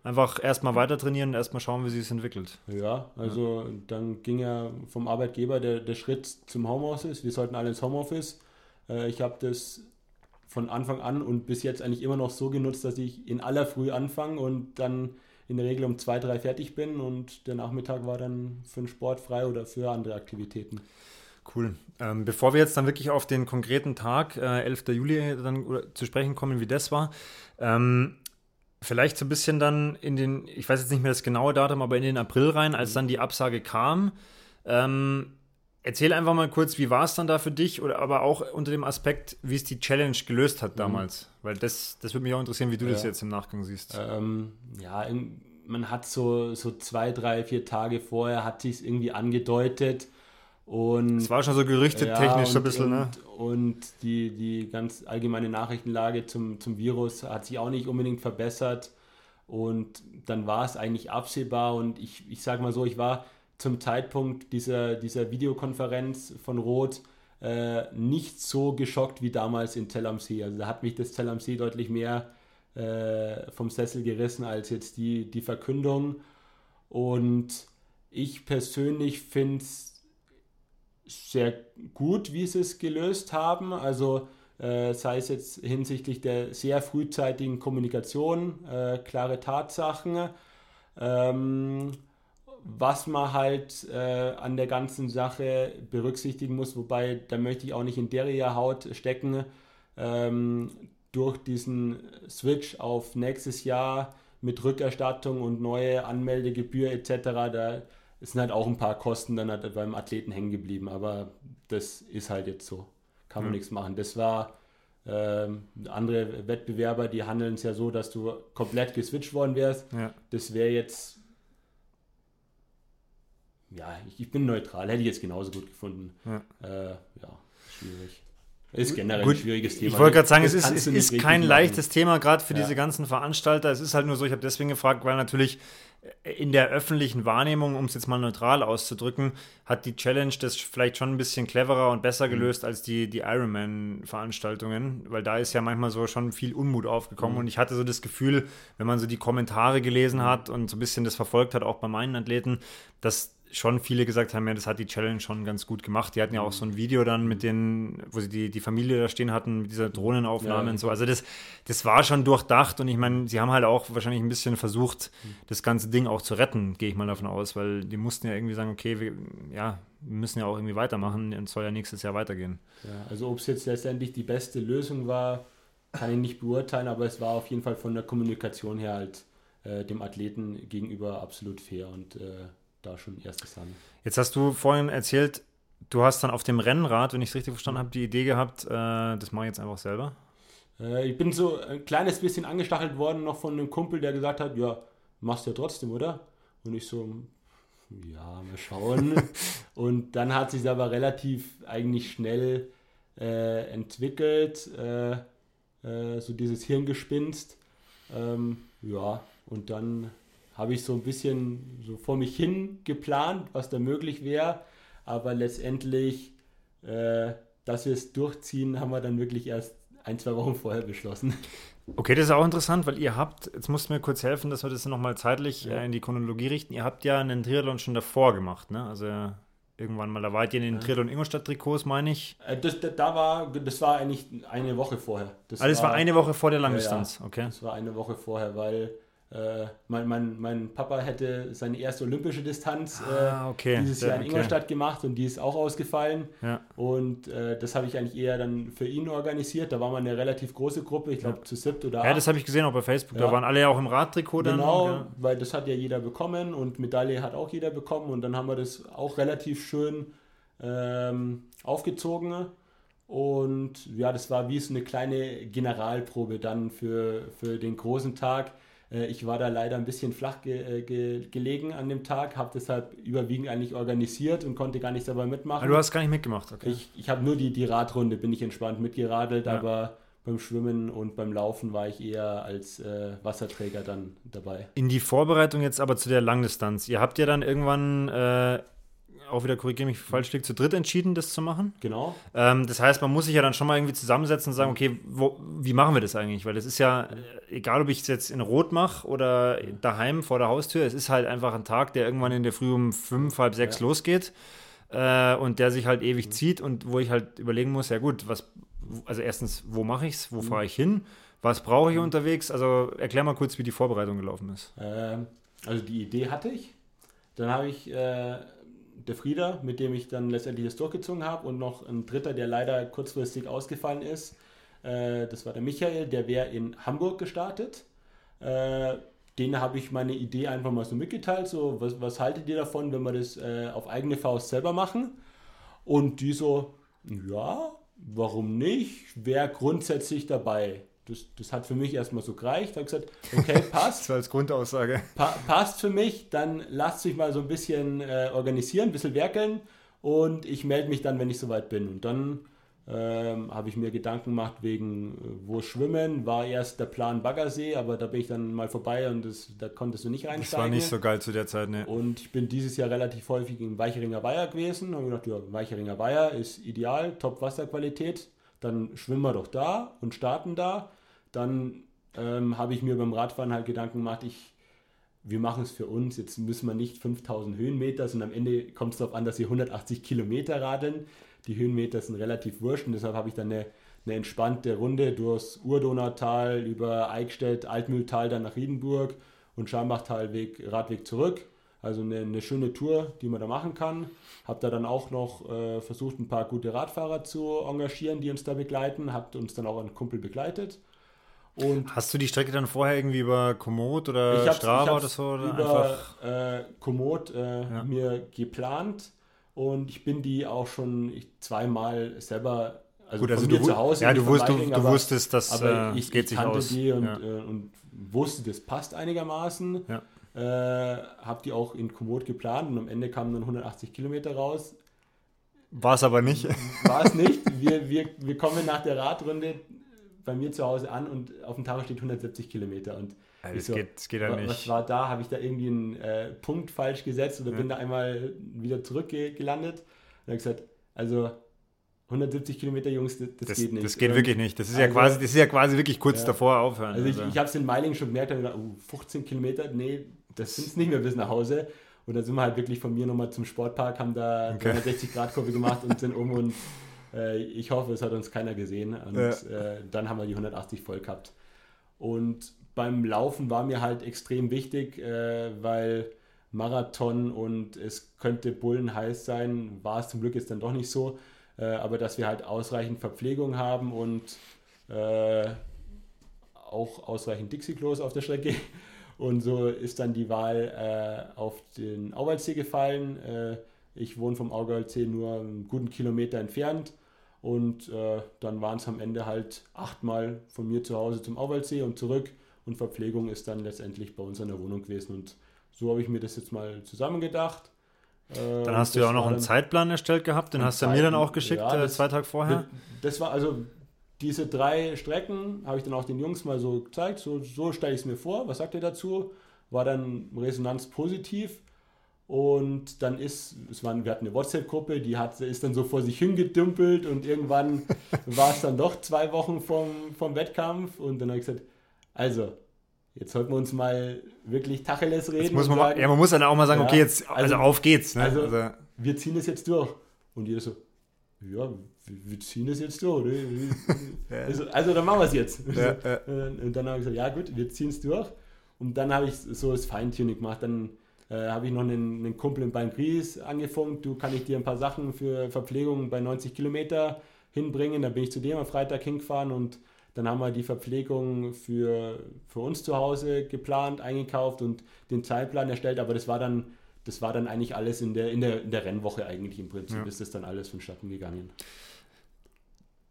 Einfach erstmal weiter trainieren und erstmal schauen, wie sich es entwickelt. Ja, also ja. dann ging ja vom Arbeitgeber der, der Schritt zum Homeoffice. Wir sollten alle ins Homeoffice. Äh, ich habe das von Anfang an und bis jetzt eigentlich immer noch so genutzt, dass ich in aller Früh anfange und dann in der Regel um zwei, drei fertig bin und der Nachmittag war dann für den Sport frei oder für andere Aktivitäten. Cool. Ähm, bevor wir jetzt dann wirklich auf den konkreten Tag, äh, 11. Juli, dann zu sprechen kommen, wie das war, ähm, vielleicht so ein bisschen dann in den, ich weiß jetzt nicht mehr das genaue Datum, aber in den April rein, als mhm. dann die Absage kam. Ähm, erzähl einfach mal kurz, wie war es dann da für dich oder aber auch unter dem Aspekt, wie es die Challenge gelöst hat mhm. damals, mhm. weil das, das würde mich auch interessieren, wie du ja. das jetzt im Nachgang siehst. Ähm, ja, man hat so, so zwei, drei, vier Tage vorher hat sich irgendwie angedeutet, und, es war schon so gerüchtet ja, technisch so ein bisschen, und, ne? Und die, die ganz allgemeine Nachrichtenlage zum, zum Virus hat sich auch nicht unbedingt verbessert. Und dann war es eigentlich absehbar. Und ich, ich sage mal so, ich war zum Zeitpunkt dieser, dieser Videokonferenz von Roth äh, nicht so geschockt wie damals in Tel am See. Also da hat mich das Tel am See deutlich mehr äh, vom Sessel gerissen als jetzt die, die Verkündung. Und ich persönlich finde es sehr gut, wie sie es gelöst haben. Also äh, sei es jetzt hinsichtlich der sehr frühzeitigen Kommunikation, äh, klare Tatsachen. Ähm, was man halt äh, an der ganzen Sache berücksichtigen muss, wobei da möchte ich auch nicht in der Haut stecken, ähm, durch diesen Switch auf nächstes Jahr mit Rückerstattung und neue Anmeldegebühr etc., da es sind halt auch ein paar Kosten dann halt beim Athleten hängen geblieben, aber das ist halt jetzt so. Kann man mhm. nichts machen. Das war ähm, andere Wettbewerber, die handeln es ja so, dass du komplett geswitcht worden wärst. Ja. Das wäre jetzt, ja, ich, ich, bin neutral, hätte ich jetzt genauso gut gefunden. Ja, äh, ja schwierig. Ist generell Gut, ein schwieriges Thema. Ich wollte gerade sagen, es ist, es ist kein leichtes Thema, gerade für ja. diese ganzen Veranstalter. Es ist halt nur so, ich habe deswegen gefragt, weil natürlich in der öffentlichen Wahrnehmung, um es jetzt mal neutral auszudrücken, hat die Challenge das vielleicht schon ein bisschen cleverer und besser mhm. gelöst mhm. als die, die Ironman-Veranstaltungen, weil da ist ja manchmal so schon viel Unmut aufgekommen mhm. und ich hatte so das Gefühl, wenn man so die Kommentare gelesen mhm. hat und so ein bisschen das verfolgt hat, auch bei meinen Athleten, dass schon viele gesagt haben, ja, das hat die Challenge schon ganz gut gemacht. Die hatten ja auch so ein Video dann mit den, wo sie die, die Familie da stehen hatten, mit dieser Drohnenaufnahme ja, und so. Also das, das war schon durchdacht und ich meine, sie haben halt auch wahrscheinlich ein bisschen versucht, das ganze Ding auch zu retten, gehe ich mal davon aus, weil die mussten ja irgendwie sagen, okay, wir, ja, wir müssen ja auch irgendwie weitermachen und soll ja nächstes Jahr weitergehen. Ja, also ob es jetzt letztendlich die beste Lösung war, kann ich nicht beurteilen, aber es war auf jeden Fall von der Kommunikation her halt äh, dem Athleten gegenüber absolut fair und äh, da schon erstes Sahne. Jetzt hast du vorhin erzählt, du hast dann auf dem Rennrad, wenn ich es richtig verstanden habe, die Idee gehabt, äh, das mache ich jetzt einfach selber. Äh, ich bin so ein kleines bisschen angestachelt worden noch von einem Kumpel, der gesagt hat, ja, machst du ja trotzdem, oder? Und ich so, ja, mal schauen. [laughs] und dann hat sich aber relativ eigentlich schnell äh, entwickelt, äh, äh, so dieses Hirngespinst. Ähm, ja, und dann habe ich so ein bisschen so vor mich hin geplant, was da möglich wäre. Aber letztendlich, äh, dass wir es durchziehen, haben wir dann wirklich erst ein, zwei Wochen vorher beschlossen. Okay, das ist auch interessant, weil ihr habt, jetzt musst du mir kurz helfen, dass wir das nochmal zeitlich ja. äh, in die Chronologie richten. Ihr habt ja einen Triathlon schon davor gemacht, ne? Also irgendwann mal, da wart ihr in den ja. Triathlon Ingolstadt-Trikots, meine ich. Äh, das, das, da war, das war eigentlich eine Woche vorher. Das also war, war eine Woche vor der Langdistanz, ja, okay. Das war eine Woche vorher, weil äh, mein, mein, mein Papa hätte seine erste olympische Distanz ah, okay. äh, dieses Jahr in Ingolstadt gemacht und die ist auch ausgefallen. Ja. Und äh, das habe ich eigentlich eher dann für ihn organisiert. Da war man eine relativ große Gruppe, ich glaube ja. zu siebt oder acht. Ja, das habe ich gesehen auch bei Facebook. Ja. Da waren alle ja auch im Radtrikot dann. Genau, weil das hat ja jeder bekommen und Medaille hat auch jeder bekommen. Und dann haben wir das auch relativ schön ähm, aufgezogen. Und ja, das war wie so eine kleine Generalprobe dann für, für den großen Tag äh, ich war da leider ein bisschen flach ge äh, ge gelegen an dem Tag, habe deshalb überwiegend eigentlich organisiert und konnte gar nicht selber mitmachen. du hast gar nicht mitgemacht, okay. Ich, ich habe nur die, die Radrunde, bin ich entspannt mitgeradelt, ja. aber beim Schwimmen und beim Laufen war ich eher als äh, Wasserträger dann dabei. In die Vorbereitung jetzt aber zu der Langdistanz. Ihr habt ja dann irgendwann, äh, auch wieder korrigiere mich falsch liegt, zu dritt entschieden, das zu machen. Genau. Ähm, das heißt, man muss sich ja dann schon mal irgendwie zusammensetzen und sagen, okay, wo, wie machen wir das eigentlich? Weil das ist ja, äh, egal ob ich es jetzt in Rot mache oder daheim vor der Haustür, es ist halt einfach ein Tag, der irgendwann in der Früh um fünf, halb sechs ja. losgeht äh, und der sich halt ewig mhm. zieht und wo ich halt überlegen muss, ja gut, was, also erstens, wo mache ich es, wo mhm. fahre ich hin, was brauche ich mhm. unterwegs? Also erklär mal kurz, wie die Vorbereitung gelaufen ist. Ähm, also die Idee hatte ich. Dann habe ich äh, der Frieder, mit dem ich dann letztendlich das durchgezogen habe und noch ein dritter, der leider kurzfristig ausgefallen ist. Äh, das war der Michael, der wäre in Hamburg gestartet. Äh, denen habe ich meine Idee einfach mal so mitgeteilt, so was, was haltet ihr davon, wenn wir das äh, auf eigene Faust selber machen? Und die so, ja, warum nicht? Wäre grundsätzlich dabei das, das hat für mich erstmal so gereicht. Ich habe gesagt, okay, [laughs] passt. das war als Grundaussage. Pa passt für mich, dann lasst sich mal so ein bisschen äh, organisieren, ein bisschen werkeln und ich melde mich dann, wenn ich soweit bin. Und dann ähm, habe ich mir Gedanken gemacht wegen, äh, wo schwimmen, war erst der Plan Baggersee, aber da bin ich dann mal vorbei und das, da konntest du nicht reinsteigen. Das war nicht so geil zu der Zeit, ne? Und ich bin dieses Jahr relativ häufig in Weicheringer Weiher gewesen und habe gedacht, ja, Weicheringer Weiher ist ideal, top Wasserqualität dann schwimmen wir doch da und starten da. Dann ähm, habe ich mir beim Radfahren halt Gedanken gemacht, ich, wir machen es für uns. Jetzt müssen wir nicht 5000 Höhenmeter, sondern am Ende kommt es darauf an, dass wir 180 Kilometer radeln. Die Höhenmeter sind relativ wurscht und deshalb habe ich dann eine, eine entspannte Runde durchs Urdonautal über Eichstätt, Altmühltal, dann nach Riedenburg und Schambachtalweg, Radweg zurück. Also eine, eine, schöne Tour, die man da machen kann. Habe da dann auch noch äh, versucht, ein paar gute Radfahrer zu engagieren, die uns da begleiten. Habt uns dann auch ein Kumpel begleitet. Und Hast du die Strecke dann vorher irgendwie über Komoot oder Strava oder so? Oder über einfach? Äh, Komoot äh, ja. mir geplant und ich bin die auch schon zweimal selber also Gut, also du, zu Hause. Ja, du, wusst, du, du aber, wusstest, dass aber ich, geht ich sich aus. die und, ja. äh, und wusste, das passt einigermaßen. Ja. Äh, habe die auch in Komoot geplant und am Ende kamen dann 180 Kilometer raus. War es aber nicht. War es nicht. Wir, wir, wir kommen nach der Radrunde bei mir zu Hause an und auf dem Tacho steht 170 Kilometer. Und also das, so, geht, das geht ja nicht. Was war da? Habe ich da irgendwie einen äh, Punkt falsch gesetzt oder ja. bin da einmal wieder zurückgelandet? Und habe gesagt, also 170 Kilometer, Jungs, das, das, geht nicht. Das geht wirklich nicht. Das ist, also, ja, quasi, das ist ja quasi wirklich kurz ja. davor aufhören. Also, ich, also. ich habe es in Meiling schon gemerkt, gedacht, oh, 15 Kilometer, nee, das sind es nicht mehr bis nach Hause. Und dann sind wir halt wirklich von mir nochmal zum Sportpark, haben da okay. 360 Grad Kurve gemacht und sind um und [laughs] äh, ich hoffe, es hat uns keiner gesehen. Und ja. äh, dann haben wir die 180 voll gehabt. Und beim Laufen war mir halt extrem wichtig, äh, weil Marathon und es könnte bullenheiß sein, war es zum Glück jetzt dann doch nicht so, äh, aber dass wir halt ausreichend Verpflegung haben und äh, auch ausreichend Dixie-Klos auf der Strecke [laughs] und so ist dann die Wahl äh, auf den Auwaldsee gefallen. Äh, ich wohne vom Auwaldsee nur einen guten Kilometer entfernt. Und äh, dann waren es am Ende halt achtmal von mir zu Hause zum Auwaldsee und zurück. Und Verpflegung ist dann letztendlich bei uns in der Wohnung gewesen. Und so habe ich mir das jetzt mal zusammengedacht. Äh, dann hast du ja auch noch einen Zeitplan erstellt gehabt, den hast du mir dann auch geschickt, ja, äh, das, zwei Tage vorher. Das war also diese drei Strecken habe ich dann auch den Jungs mal so gezeigt, so, so stelle ich es mir vor, was sagt ihr dazu? War dann Resonanz positiv und dann ist, es waren, wir hatten eine WhatsApp-Gruppe, die hat, ist dann so vor sich hingedümpelt und irgendwann [laughs] war es dann doch zwei Wochen vom, vom Wettkampf und dann habe ich gesagt, also, jetzt sollten wir uns mal wirklich Tacheles reden. Muss man sagen, ja, man muss dann auch mal sagen, ja, okay, jetzt, also, also auf geht's. Ne? Also, also, wir ziehen es jetzt durch. Und jeder so, ja, wir ziehen das jetzt durch. [laughs] also, also dann machen wir es jetzt. Ja. [laughs] Und dann habe ich gesagt, ja gut, wir ziehen es durch. Und dann habe ich so das Feintuning gemacht. Dann äh, habe ich noch einen, einen Kumpel in Beim-Gries angefunkt. Du kann ich dir ein paar Sachen für Verpflegung bei 90 Kilometer hinbringen. Da bin ich zu dem am Freitag hingefahren und dann haben wir die Verpflegung für, für uns zu Hause geplant, eingekauft und den Zeitplan erstellt. Aber das war dann das war dann eigentlich alles in der, in der, in der Rennwoche eigentlich im Prinzip, ja. ist das dann alles vonstatten gegangen.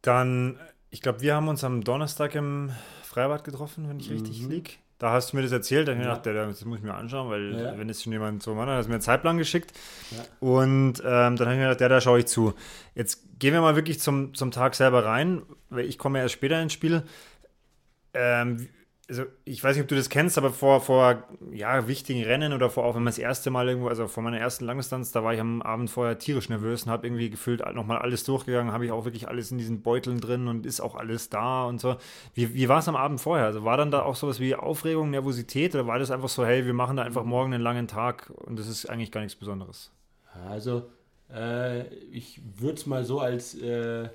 Dann, ich glaube, wir haben uns am Donnerstag im Freibad getroffen, wenn ich mhm. richtig liege. Da hast du mir das erzählt, da habe ich ja. gedacht, das muss ich mir anschauen, weil ja. wenn es schon jemand so macht, hat, hast du mir einen Zeitplan geschickt. Ja. Und ähm, dann habe ich mir gedacht, ja, da schaue ich zu. Jetzt gehen wir mal wirklich zum, zum Tag selber rein, weil ich komme erst später ins Spiel. Ähm, also ich weiß nicht, ob du das kennst, aber vor, vor ja, wichtigen Rennen oder vor auch wenn man das erste Mal irgendwo, also vor meiner ersten Langdistanz, da war ich am Abend vorher tierisch nervös und habe irgendwie gefühlt nochmal alles durchgegangen, habe ich auch wirklich alles in diesen Beuteln drin und ist auch alles da und so. Wie, wie war es am Abend vorher? Also war dann da auch sowas wie Aufregung, Nervosität oder war das einfach so, hey, wir machen da einfach morgen einen langen Tag und das ist eigentlich gar nichts Besonderes? Also äh, ich würde es mal so als äh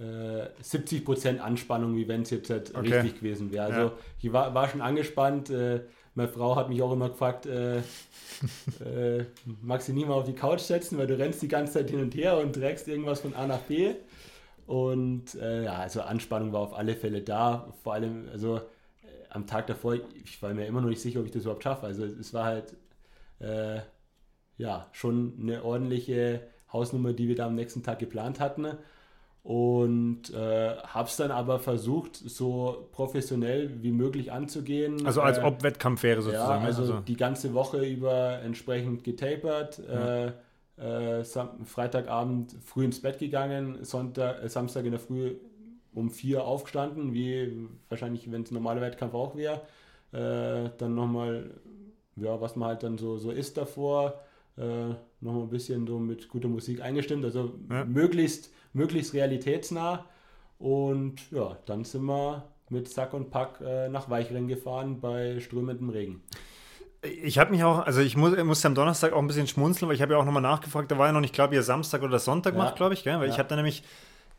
70% äh, Anspannung, wie wenn es jetzt halt okay. richtig gewesen wäre. Also ja. ich war, war schon angespannt. Äh, meine Frau hat mich auch immer gefragt, äh, [laughs] äh, magst du nie mal auf die Couch setzen, weil du rennst die ganze Zeit hin und her und trägst irgendwas von A nach B. Und äh, ja, also Anspannung war auf alle Fälle da. Vor allem, also äh, am Tag davor, ich war mir immer noch nicht sicher, ob ich das überhaupt schaffe. Also es war halt ja schon eine ordentliche Hausnummer, die wir da am nächsten Tag geplant hatten und äh, habe es dann aber versucht, so professionell wie möglich anzugehen. Also als äh, ob Wettkampf wäre sozusagen. Ja, also, also, die ganze Woche über entsprechend getapert, ja. äh, äh Freitagabend früh ins Bett gegangen, Sonntag, äh, Samstag in der Früh um vier aufgestanden, wie wahrscheinlich, wenn es ein normaler Wettkampf auch wäre. Äh, dann nochmal, ja, was man halt dann so, so isst davor, nochmal ein bisschen so mit guter Musik eingestimmt, also ja. möglichst möglichst realitätsnah. Und ja, dann sind wir mit Sack und Pack äh, nach Weichring gefahren bei strömendem Regen. Ich habe mich auch, also ich muss, musste am Donnerstag auch ein bisschen schmunzeln, weil ich habe ja auch nochmal nachgefragt, da war ja noch nicht, glaube ich, Samstag oder Sonntag ja. macht, glaube ich, gell? weil ja. ich habe da nämlich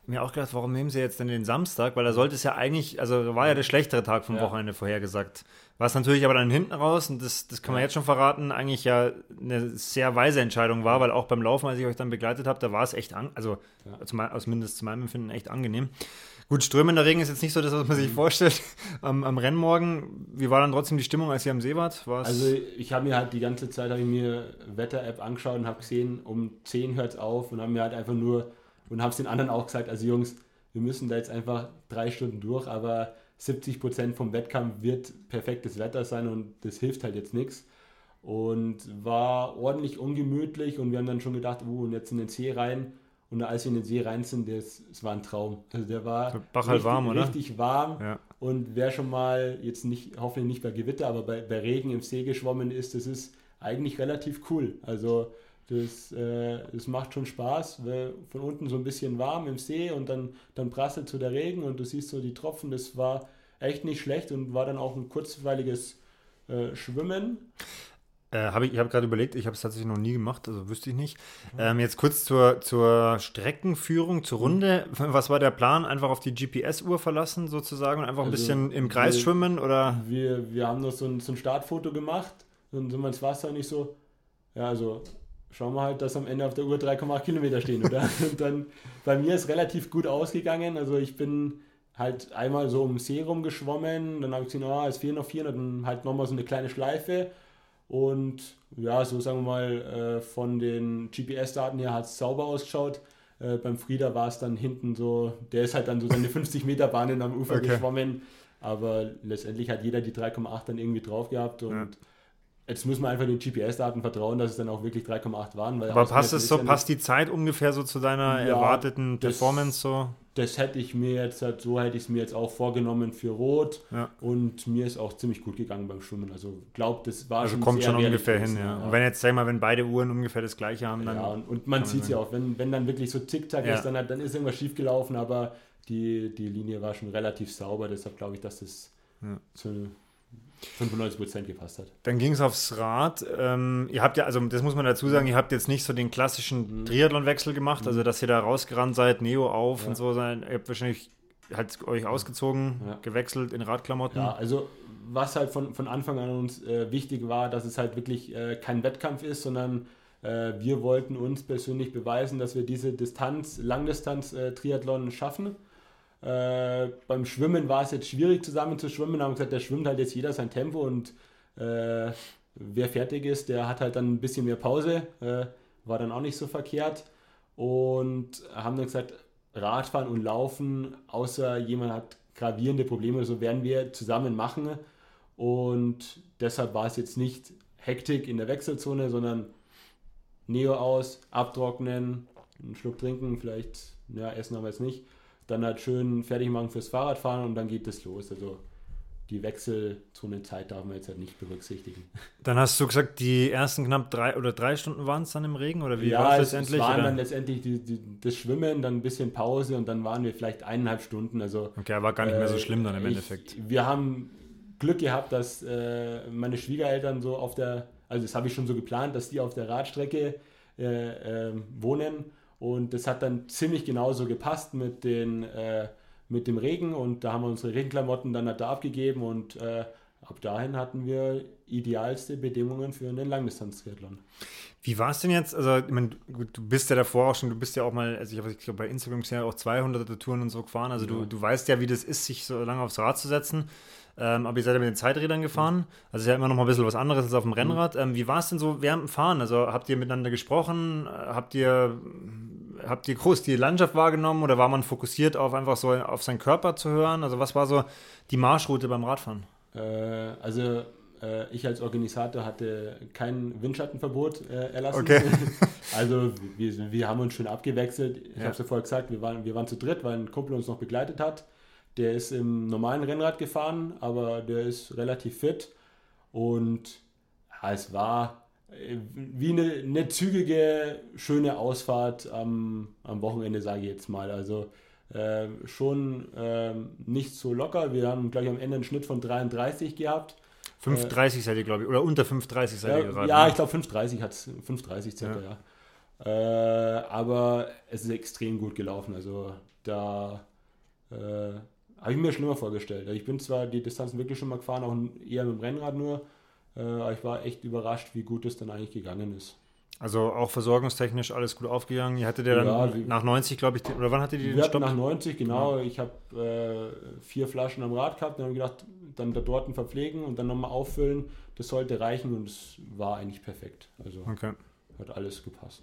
mir auch gedacht, warum nehmen sie jetzt denn den Samstag? Weil da sollte es ja eigentlich, also war ja der schlechtere Tag vom ja. Wochenende vorhergesagt. Was natürlich aber dann hinten raus, und das, das kann man jetzt schon verraten, eigentlich ja eine sehr weise Entscheidung war, weil auch beim Laufen, als ich euch dann begleitet habe, da war es echt, an, also ja. zum, zumindest zu meinem Empfinden echt angenehm. Gut, strömender Regen ist jetzt nicht so das, was man sich mhm. vorstellt [laughs] am, am Rennmorgen. Wie war dann trotzdem die Stimmung, als ihr am See wart? War's also ich habe mir halt die ganze Zeit, ich mir Wetter-App angeschaut und habe gesehen, um 10 hört es auf und haben mir halt einfach nur und habe es den anderen auch gesagt, also Jungs, wir müssen da jetzt einfach drei Stunden durch, aber 70 Prozent vom Wettkampf wird perfektes Wetter sein und das hilft halt jetzt nichts. Und war ordentlich ungemütlich und wir haben dann schon gedacht, uh, und jetzt in den See rein. Und als wir in den See rein sind, das, das war ein Traum. Also der war Bach halt richtig, warm, oder? richtig warm. Ja. Und wer schon mal jetzt nicht, hoffentlich nicht bei Gewitter, aber bei, bei Regen im See geschwommen ist, das ist eigentlich relativ cool. Also das, äh, das macht schon Spaß, weil von unten so ein bisschen warm im See und dann, dann prasselt so der Regen und du siehst so die Tropfen. Das war echt nicht schlecht und war dann auch ein kurzweiliges äh, Schwimmen. Äh, hab ich ich habe gerade überlegt, ich habe es tatsächlich noch nie gemacht, also wüsste ich nicht. Mhm. Ähm, jetzt kurz zur, zur Streckenführung, zur Runde. Mhm. Was war der Plan? Einfach auf die GPS-Uhr verlassen sozusagen und einfach ein also bisschen im Kreis wir, schwimmen? Oder? Wir, wir haben noch so ein, so ein Startfoto gemacht und sind wir ins Wasser nicht so. Ja, also schauen wir halt, dass am Ende auf der Uhr 3,8 Kilometer stehen, oder? [laughs] Und dann, bei mir ist relativ gut ausgegangen. Also ich bin halt einmal so um den See rumgeschwommen, dann habe ich gesehen, oh, es fehlen noch vier, dann halt nochmal so eine kleine Schleife. Und ja, so sagen wir mal, äh, von den GPS-Daten her hat es sauber ausgeschaut. Äh, beim Frieder war es dann hinten so, der ist halt dann so seine [laughs] 50 Meter Bahnen am Ufer okay. geschwommen. Aber letztendlich hat jeder die 3,8 dann irgendwie drauf gehabt und ja Jetzt müssen wir einfach den GPS-Daten vertrauen, dass es dann auch wirklich 3,8 waren. Aber passt es so, passt die Zeit ungefähr so zu deiner ja, erwarteten das, Performance so? Das hätte ich mir jetzt, halt, so hätte ich es mir jetzt auch vorgenommen für Rot. Ja. Und mir ist auch ziemlich gut gegangen beim Schwimmen. Also glaubt, das war also schon kommt schon ungefähr hin, ja. Und wenn jetzt, sag mal, wenn beide Uhren ungefähr das gleiche haben, dann. Ja, und, und man sieht es ja auch, wenn, wenn dann wirklich so Zickzack ja. ist, dann, dann ist irgendwas schief gelaufen, aber die, die Linie war schon relativ sauber, deshalb glaube ich, dass das zu 95 Prozent gepasst hat. Dann ging es aufs Rad. Ähm, ihr habt ja, also das muss man dazu sagen, ihr habt jetzt nicht so den klassischen mhm. Triathlon-Wechsel gemacht, also mhm. dass ihr da rausgerannt seid, Neo auf ja. und so. Ihr habt wahrscheinlich halt euch ausgezogen, ja. gewechselt in Radklamotten. Ja, also was halt von, von Anfang an uns äh, wichtig war, dass es halt wirklich äh, kein Wettkampf ist, sondern äh, wir wollten uns persönlich beweisen, dass wir diese Distanz, Langdistanz-Triathlon äh, schaffen äh, beim Schwimmen war es jetzt schwierig zusammen zu schwimmen, haben gesagt, da schwimmt halt jetzt jeder sein Tempo und äh, wer fertig ist, der hat halt dann ein bisschen mehr Pause, äh, war dann auch nicht so verkehrt. Und haben dann gesagt, Radfahren und Laufen, außer jemand hat gravierende Probleme, so werden wir zusammen machen. Und deshalb war es jetzt nicht Hektik in der Wechselzone, sondern Neo aus, abtrocknen, einen Schluck trinken, vielleicht, ja, essen haben wir jetzt nicht dann halt schön fertig machen fürs Fahrradfahren und dann geht es los. Also die Wechselzone-Zeit darf man jetzt halt nicht berücksichtigen. [laughs] Dann hast du gesagt, die ersten knapp drei oder drei Stunden waren es dann im Regen oder wie ja, war es letztendlich? Es waren oder? dann letztendlich die, die, das Schwimmen, dann ein bisschen Pause und dann waren wir vielleicht eineinhalb Stunden. Also, okay, war gar nicht mehr so äh, schlimm dann im ich, Endeffekt. Wir haben Glück gehabt, dass äh, meine Schwiegereltern so auf der, also das habe ich schon so geplant, dass die auf der Radstrecke äh, äh, wohnen und das hat dann ziemlich genauso gepasst mit den äh, mit dem Regen und da haben wir unsere Regenklamotten dann halt da abgegeben und äh, ab dahin hatten wir idealste Bedingungen für einen Langdistanz-Triathlon. Wie war es denn jetzt? Also, ich meine, du bist ja davor auch schon, du bist ja auch mal, also ich, glaube, bei Instagram sind ja auch 200 Touren und so gefahren. Also, ja. du, du weißt ja, wie das ist, sich so lange aufs Rad zu setzen. Ähm, aber ihr seid ja mit den Zeiträdern gefahren. Also ist ja immer noch mal ein bisschen was anderes als auf dem Rennrad. Ähm, wie war es denn so während dem Fahren? Also habt ihr miteinander gesprochen? Habt ihr, habt ihr groß die Landschaft wahrgenommen oder war man fokussiert auf einfach so auf seinen Körper zu hören? Also was war so die Marschroute beim Radfahren? Äh, also äh, ich als Organisator hatte kein Windschattenverbot äh, erlassen. Okay. [laughs] also wir, wir haben uns schön abgewechselt. Ich Ja. habe es ja vorher gesagt, wir waren, wir waren zu dritt, weil ein Kumpel uns noch begleitet hat. Der ist im normalen Rennrad gefahren, aber der ist relativ fit. Und ja, es war äh, wie eine, eine zügige, schöne Ausfahrt am, am Wochenende, sage ich jetzt mal. Also äh, schon ähm, nicht so locker. Wir haben gleich am Ende einen Schnitt von 33 gehabt. 5,30 seid ihr, glaube ich, oder unter 5,30 seid ihr Ja, gerade. ja ne? ich glaube 5,30 hat es, 5,30 circa, ja. Äh, aber es ist extrem gut gelaufen. Also da äh, habe ich mir schlimmer vorgestellt. Ich bin zwar die Distanzen wirklich schon mal gefahren, auch eher mit dem Rennrad nur, äh, aber ich war echt überrascht, wie gut es dann eigentlich gegangen ist. Also auch versorgungstechnisch alles gut aufgegangen. Ihr hattet ja dann Ja, nach 90, glaube ich, oder wann hattet ihr den Wir Stopp? nach 90, genau. Ich habe äh, vier Flaschen am Rad gehabt. Dann habe ich gedacht, dann da dort verpflegen und dann nochmal auffüllen. Das sollte reichen und es war eigentlich perfekt. Also Okay. Hat alles gepasst.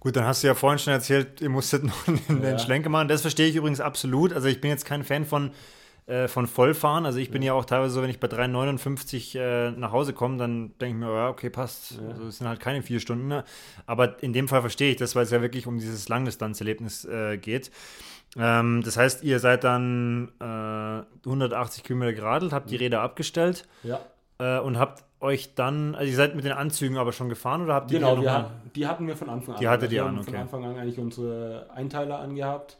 Gut, dann hast du ja vorhin schon erzählt, ihr musstet [laughs] noch einen, Ja. Schlenker machen. Das verstehe ich übrigens absolut. Also ich bin jetzt kein Fan von, äh, von Vollfahren. Also ich bin ja auch teilweise so, wenn ich bei 3,59 äh, nach Hause komme, dann denke ich mir, ja, okay, passt. Ja. Also es sind halt keine vier Stunden. Ne? Aber in dem Fall verstehe ich das, weil es ja wirklich um dieses Langdistanzerlebnis äh, geht. Ähm, das heißt, ihr seid dann äh, 180 Kilometer geradelt, habt die Räder abgestellt Ja, äh, und habt euch dann, also ihr seid mit den Anzügen aber schon gefahren oder habt ihr genau. die hat, die hatten wir von Anfang an. Die hattet Also wir ihr an, Von okay. Anfang an eigentlich unsere Einteiler angehabt.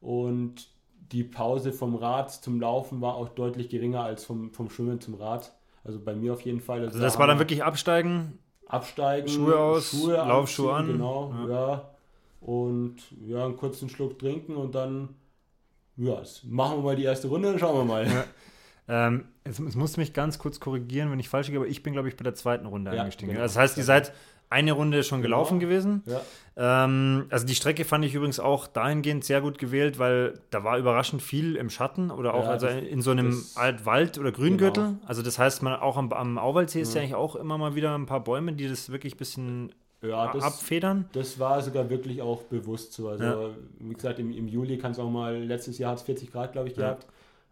Und die Pause vom Rad zum Laufen war auch deutlich geringer als vom, vom Schwimmen zum Rad. Also bei mir auf jeden Fall. Also das war dann wirklich Absteigen, Absteigen, Schuhe aus, Laufschuhe anziehen, an. Genau, ja. Und ja, einen kurzen Schluck trinken und dann, ja, machen wir mal die erste Runde und schauen wir mal. [laughs] Ähm, es, es musst du mich ganz kurz korrigieren, wenn ich falsch liege, aber ich bin, glaube ich, bei der zweiten Runde Ja, eingestiegen. genau. Das heißt, ihr seid eine Runde schon Genau. gelaufen gewesen. Ja, Ähm, also die Strecke fand ich übrigens auch dahingehend sehr gut gewählt, weil da war überraschend viel im Schatten oder auch Ja, also das- in so einem das- Alt Wald- oder Grüngürtel. Genau. Also das heißt, man auch am, am Auwaldsee ist ja eigentlich auch immer mal wieder ein paar Bäume, die das wirklich ein bisschen ja das, abfedern. das war sogar wirklich auch bewusst so. Also, Ja. wie gesagt, im, im Juli kann es auch mal, letztes Jahr hat es 40 Grad, glaube ich, Ja.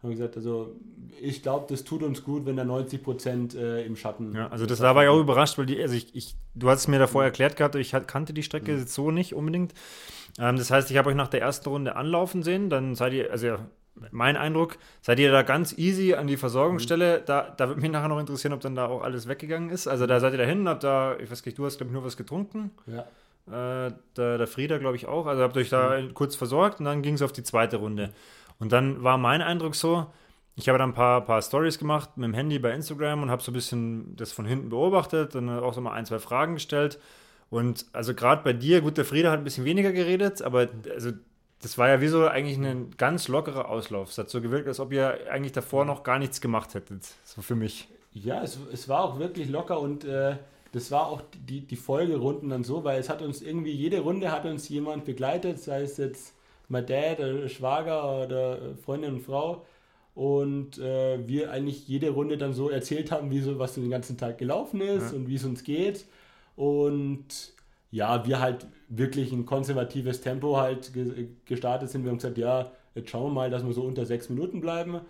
Haben gesagt, also ich glaube, das tut uns gut, wenn da 90 Prozent äh, im Schatten. Ja, also das da war ich auch überrascht, weil die, also ich, ich du hast es mir davor erklärt gehabt, ich kannte die Strecke Mhm. so nicht unbedingt. Ähm, das heißt, ich habe euch nach der ersten Runde anlaufen sehen, dann seid ihr, also ja, mein Eindruck, seid ihr da ganz easy an die Versorgungsstelle. Mhm. Da, da würde mich nachher noch interessieren, ob dann da auch alles weggegangen ist. Also da seid ihr dahin, habt da, ich weiß nicht, du hast glaube ich nur was getrunken. Ja. Äh, der, der Frieda, glaube ich, auch. Also habt euch da Mhm. kurz versorgt und dann ging es auf die zweite Runde. Und dann war mein Eindruck so, ich habe dann ein paar, paar Stories gemacht mit dem Handy bei Instagram und habe so ein bisschen das von hinten beobachtet und auch so mal ein, zwei Fragen gestellt. Und also gerade bei dir, gut, der Frieda hat ein bisschen weniger geredet, aber also das war ja wie so eigentlich ein ganz lockerer Auslauf. Es hat so gewirkt, als ob ihr eigentlich davor noch gar nichts gemacht hättet. So für mich. Ja, es, es war auch wirklich locker und äh, das war auch die, die Folgerunden dann so, weil es hat uns irgendwie, jede Runde hat uns jemand begleitet, sei es jetzt mein Dad, oder Schwager oder Freundin und Frau. Und äh, wir eigentlich jede Runde dann so erzählt haben, wie so, was den ganzen Tag gelaufen ist Ja. und wie es uns geht. Und ja, wir halt wirklich ein konservatives Tempo halt ge gestartet sind. Wir haben gesagt, ja, jetzt schauen wir mal, dass wir so unter sechs Minuten bleiben.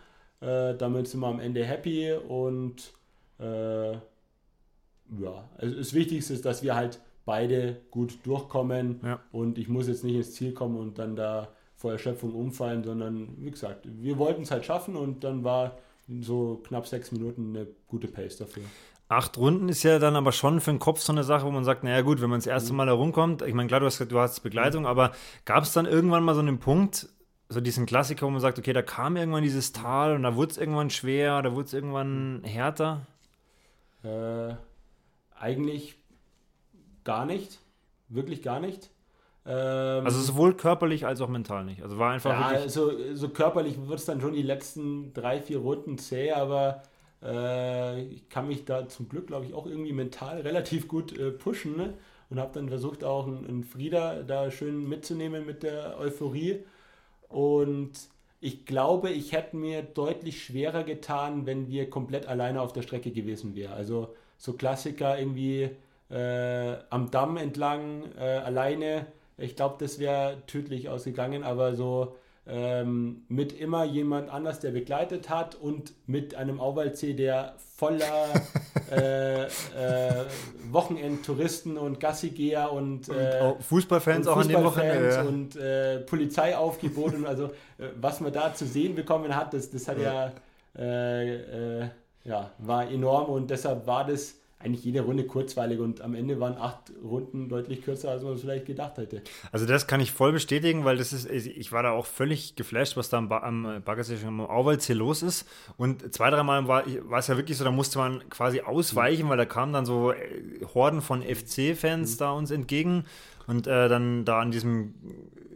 Äh, damit sind wir am Ende happy und äh, ja, also das Wichtigste ist, dass wir halt beide gut durchkommen Ja. und ich muss jetzt nicht ins Ziel kommen und dann da vor Erschöpfung umfallen, sondern wie gesagt, wir wollten es halt schaffen und dann war so knapp sechs Minuten eine gute Pace dafür. Acht Runden ist ja dann aber schon für den Kopf so eine Sache, wo man sagt, naja gut, wenn man das erste Mal herumkommt, ich meine, klar, du hast, du hast Begleitung, aber gab es dann irgendwann mal so einen Punkt, so diesen Klassiker, wo man sagt, okay, da kam irgendwann dieses Tal und da wurde es irgendwann schwer, da wurde es irgendwann härter? Äh, eigentlich gar nicht. Wirklich gar nicht. Ähm, also sowohl körperlich als auch mental nicht. Also war einfach ja. So, so körperlich wird es dann schon die letzten drei, vier Runden zäh, aber äh, ich kann mich da zum Glück, glaube ich, auch irgendwie mental [laughs] relativ gut äh, pushen ne? und habe dann versucht, auch einen, einen Frieda da schön mitzunehmen mit der Euphorie. Und ich glaube, ich hätte mir deutlich schwerer getan, wenn wir komplett alleine auf der Strecke gewesen wären. Also so Klassiker irgendwie äh, am Damm entlang, äh, alleine. Ich glaube, das wäre tödlich ausgegangen, aber so ähm, mit immer jemand anders, der begleitet hat und mit einem Auwaldsee, der voller [laughs] äh, äh, Wochenendtouristen und Gassigeher und, äh, Fußballfans und auch an dem Wochenende ja. und äh, Polizeiaufgebot und also äh, was man da zu sehen bekommen hat, das, das hat ja, ja, äh, ja war enorm und deshalb war das eigentlich jede Runde kurzweilig und am Ende waren acht Runden deutlich kürzer, als man es vielleicht gedacht hätte. Also das kann ich voll bestätigen, weil das ist, ich war da auch völlig geflasht, was da am, am Baggersee am Auwaldsee los ist. Und zwei, dreimal war, war es ja wirklich so, da musste man quasi ausweichen, mhm. weil da kamen dann so äh, Horden von FC-Fans mhm. da uns entgegen. Und äh, dann da an diesem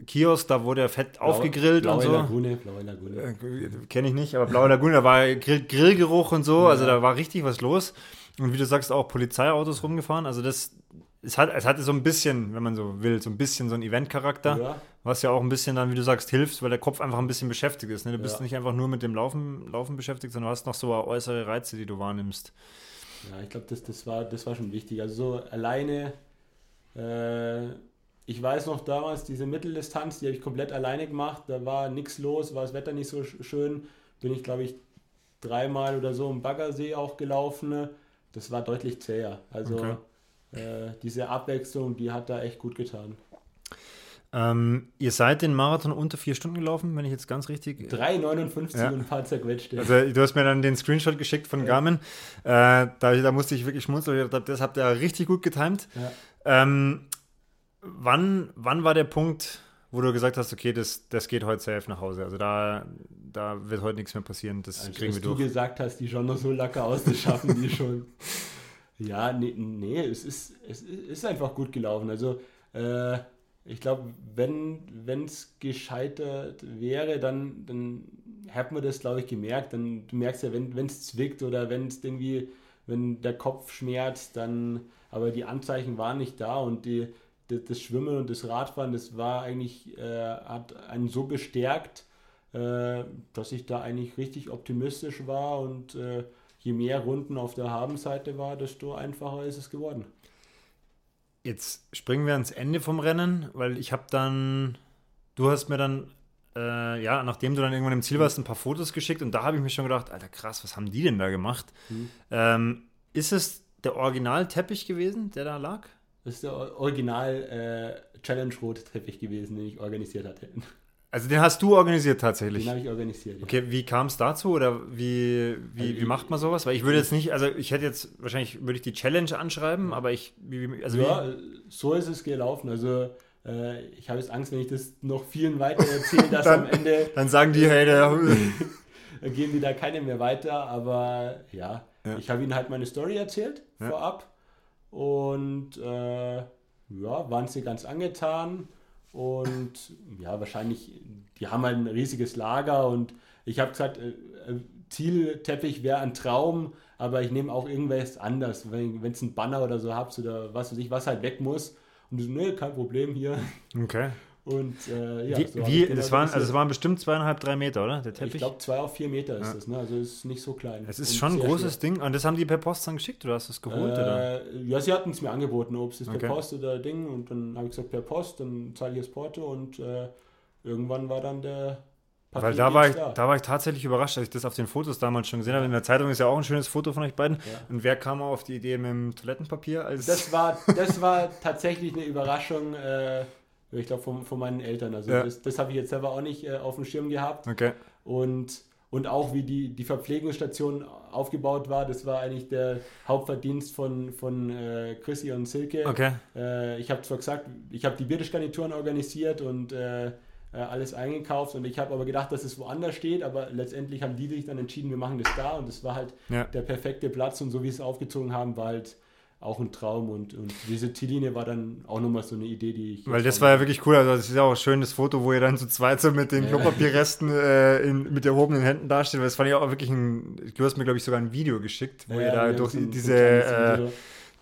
Kiosk, da wurde er fett Blau, aufgegrillt blaue und so. Lagune, blaue Lagune. Äh, Kenne ich nicht, aber blaue Lagune, da war Grill, Grillgeruch und so, ja. also da war richtig was los. Und wie du sagst, auch Polizeiautos rumgefahren. Also das, es, hat, es hatte so ein bisschen, wenn man so will, so ein bisschen so einen Eventcharakter, ja. was ja auch ein bisschen dann, wie du sagst, hilft, weil der Kopf einfach ein bisschen beschäftigt ist. Ne? Du bist nicht einfach nur mit dem Laufen, Laufen beschäftigt, sondern du hast noch so äußere Reize, die du wahrnimmst. Ja, ich glaube, das, das, war, das war schon wichtig. Also so alleine, äh, ich weiß noch damals, diese Mitteldistanz, die habe ich komplett alleine gemacht. Da war nichts los, war das Wetter nicht so schön. Bin ich, glaube ich, dreimal oder so im Baggersee auch gelaufen das war deutlich zäher. Also okay. äh, diese Abwechslung, die hat da echt gut getan. Ähm, ihr seid den Marathon unter vier Stunden gelaufen, wenn ich jetzt ganz richtig. 3,59 ja. und ein paar zerquetschte. Also, du hast mir dann den Screenshot geschickt von ja. Garmin. Äh, da, da, musste ich wirklich schmunzeln. Das habt ihr richtig gut getimt. Ja. Ähm, wann, wann war der Punkt, wo du gesagt hast, okay, das, das geht heute safe nach Hause? Also, da, da wird heute nichts mehr passieren. Das also, kriegen wir durch. du gesagt hast, die schauen noch so locker aus, das schaffen die schon. [laughs] Ja, nee, nee es, ist, es ist einfach gut gelaufen. Also, äh, ich glaube, wenn es gescheitert wäre, dann, dann hätte man das, glaube ich, gemerkt. Dann, du merkst ja, wenn es zwickt oder wenn es irgendwie, wenn der Kopf schmerzt, dann, aber die Anzeichen waren nicht da und die, das, das Schwimmen und das Radfahren, das war eigentlich, äh, hat einen so bestärkt, äh, dass ich da eigentlich richtig optimistisch war und äh, je mehr Runden auf der Habenseite war, desto einfacher ist es geworden. Jetzt springen wir ans Ende vom Rennen, weil ich habe dann, du hast mir dann, äh, ja, nachdem du dann irgendwann im Ziel warst, ein paar Fotos geschickt und da habe ich mir schon gedacht, Alter krass, was haben die denn da gemacht? Mhm. Ähm, ist es der Original-Teppich gewesen, der da lag? Das ist der Original äh, Challenge Rot Teppich gewesen, den ich organisiert hatte. Also den hast du organisiert tatsächlich? Den habe ich organisiert. Ja. Okay, wie kam es dazu oder wie, wie, also wie macht man sowas? Weil ich würde jetzt nicht, also ich hätte jetzt, wahrscheinlich würde ich die Challenge anschreiben, aber ich, also Ja, wie? so ist es gelaufen. Also äh, ich habe jetzt Angst, wenn ich das noch vielen weiter erzähle, [laughs] dass dann, am Ende... Dann sagen die, hey, der... [laughs] dann gehen die da keine mehr weiter, aber ja, ja. ich habe ihnen halt meine Story erzählt, ja. vorab und äh, ja, waren sie ganz angetan und ja, wahrscheinlich, die haben halt ein riesiges Lager und ich habe gesagt, äh, äh, Zielteppich wäre ein Traum, aber ich nehme auch irgendwas anders, wenn es ein Banner oder so habt oder was weiß ich, was halt weg muss. Und die so, nee, kein Problem hier. Okay. Und äh, ja, wie, so wie das, waren, also es waren bestimmt zweieinhalb, drei Meter, oder? Der Teppich? Ich glaube, zwei auf vier Meter ist ja. das, ne? Also ist nicht so klein. Es ist schon ein großes schwer. Ding. Und das haben die per Post dann geschickt oder hast du es geholt? Äh, oder? Ja, sie hatten es mir angeboten, ob es okay. per Post oder Ding. Und dann habe ich gesagt, per Post, dann zahle ich das Porto und äh, irgendwann war dann der Papier Weil da war, ich, da. da war ich tatsächlich überrascht, als ich das auf den Fotos damals schon gesehen habe. In der Zeitung ist ja auch ein schönes Foto von euch beiden. Ja. Und wer kam auf die Idee mit dem Toilettenpapier? Als das, war, das war tatsächlich eine Überraschung. Äh, ich glaube, von, von meinen Eltern. Also ja. das, das habe ich jetzt selber auch nicht äh, auf dem Schirm gehabt. Okay. Und, und auch wie die, die Verpflegungsstation aufgebaut war, das war eigentlich der Hauptverdienst von, von äh, Chrissy und Silke. Okay. Äh, ich habe zwar gesagt, ich habe die Biertischgarnituren organisiert und äh, äh, alles eingekauft und ich habe aber gedacht, dass es woanders steht, aber letztendlich haben die sich dann entschieden, wir machen das da und das war halt Ja. der perfekte Platz und so wie sie es aufgezogen haben, war halt auch ein Traum und, und diese Ziellinie war dann auch nochmal so eine Idee, die ich... Weil das war ja wirklich cool. Also, das ist ja auch ein schönes Foto, wo ihr dann zu zweit so mit den Ja. Klopapierresten äh, in, mit erhobenen Händen dasteht. Weil das fand ich auch wirklich ein. Du hast mir, glaube ich, sogar ein Video geschickt, wo Ja, ihr da durch diese. Äh,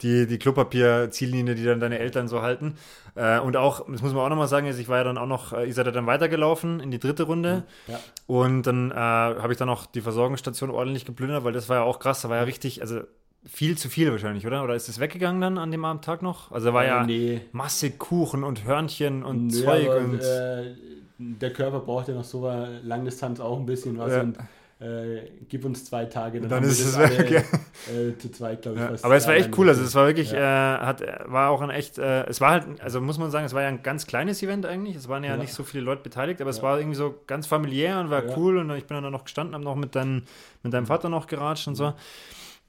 die, die Klopapier-Ziellinie, die dann deine Eltern so halten. Äh, und auch, das muss man auch nochmal sagen, also ich war ja dann auch noch, äh, ihr seid ja dann weitergelaufen in die dritte Runde. Ja. Und dann äh, habe ich dann auch die Versorgungsstation ordentlich geplündert, weil das war ja auch krass, da war ja richtig, also viel zu viel wahrscheinlich, oder? Oder ist es weggegangen dann an dem Abend Tag noch? Also da war ja Äh, nee. massig Kuchen und Hörnchen und Nö, Zeug aber, und. äh, der Körper braucht ja noch so eine Langdistanz auch ein bisschen was Ja. und äh, gib uns zwei Tage, Dann haben ist es weg, alle, äh, zu zweit, glaube ich. Ja, aber es war echt cool, also es war wirklich, äh, hat, war auch ein echt, äh, es war halt, also muss man sagen, es war ja ein ganz kleines Event eigentlich, es waren ja, Ja. nicht so viele Leute beteiligt, aber es Ja. war irgendwie so ganz familiär und war Ja. cool und ich bin dann noch gestanden, habe noch mit, dein, mit deinem Vater noch geratscht und so.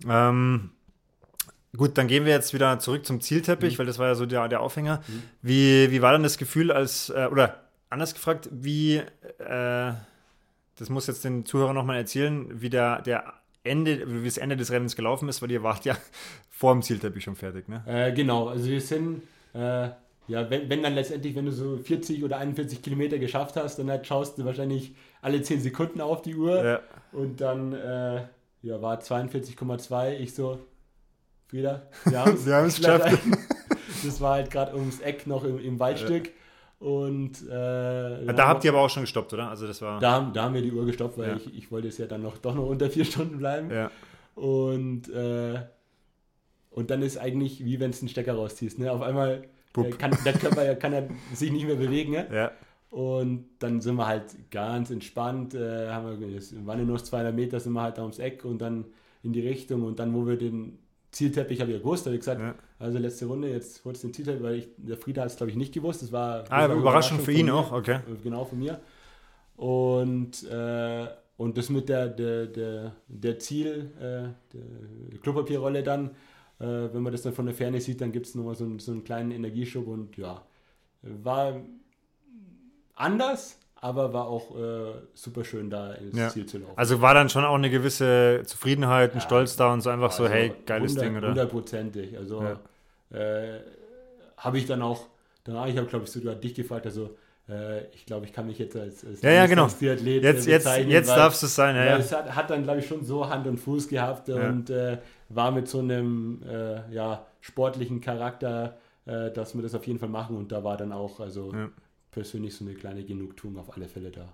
Ähm, gut, dann gehen wir jetzt wieder zurück zum Zielteppich, Mhm. weil das war ja so der, der Aufhänger. Wie, wie war dann das Gefühl als, äh, oder anders gefragt, wie, äh, das muss jetzt den Zuhörern nochmal erzählen, wie der, der Ende, wie das Ende des Rennens gelaufen ist, weil ihr wart ja [laughs] vor dem Zielteppich schon fertig, ne? Äh, genau, also wir sind, äh, ja, wenn, wenn dann letztendlich, wenn du so 40 oder 41 Kilometer geschafft hast, dann halt schaust du wahrscheinlich alle 10 Sekunden auf die Uhr Ja. und dann äh, ja, war 42,2, ich so, wieder, wir. [laughs] Wir haben's geschafft. [laughs] Das war halt gerade ums Eck noch im, im Waldstück und äh, Da habt ihr aber auch schon gestoppt, oder? Also das war. da, haben- da haben wir die Uhr gestoppt, weil Ja. ich, ich wollte es ja dann noch, doch noch unter vier Stunden bleiben. Ja. Und, äh, und dann ist eigentlich wie wenn es einen Stecker rausziehst. Ne? Auf einmal äh, kann der Körper ja, kann er sich nicht mehr bewegen. Ne? Ja. Und dann sind wir halt ganz entspannt. Äh, haben wir, es waren ja nur noch 200 Meter, sind wir halt da ums Eck und dann in die Richtung. Und dann, wo wir den Zielteppich, habe ich ja gewusst, habe ich gesagt, Ja. also letzte Runde, jetzt holst du den Zielteppich, weil ich, der Frieda hat es, glaube ich, nicht gewusst. Das war, das Ah, war eine Überraschung für ihn mir. auch, okay. Äh, Genau, von mir. Und, äh, und das mit der, der, der, der Ziel, äh, der Klopapierrolle dann, äh, wenn man das dann von der Ferne sieht, dann gibt es nochmal so, einen- so einen kleinen Energieschub und ja, war anders, aber war auch äh, super schön da ins Ja. Ziel zu laufen. Also war dann schon auch eine gewisse Zufriedenheit, ein Ja. Stolz da und so einfach so, Also hey, geiles 100 Ding, oder? Hundertprozentig. Also äh, habe ich dann auch, danach, ich habe glaube ich sogar dich gefragt, also äh, ich glaube, ich kann mich jetzt als, als Ja, ja, genau. Triathlet, Jetzt, äh, jetzt, jetzt weil- darfst du es sein, ja, ja. es hat, hat dann, glaube ich, schon so Hand und Fuß gehabt Ja. und äh, war mit so einem äh, ja, sportlichen Charakter, dass wir das auf jeden Fall machen. Und da war dann auch also Ja. Persönlich so eine kleine Genugtuung auf alle Fälle da.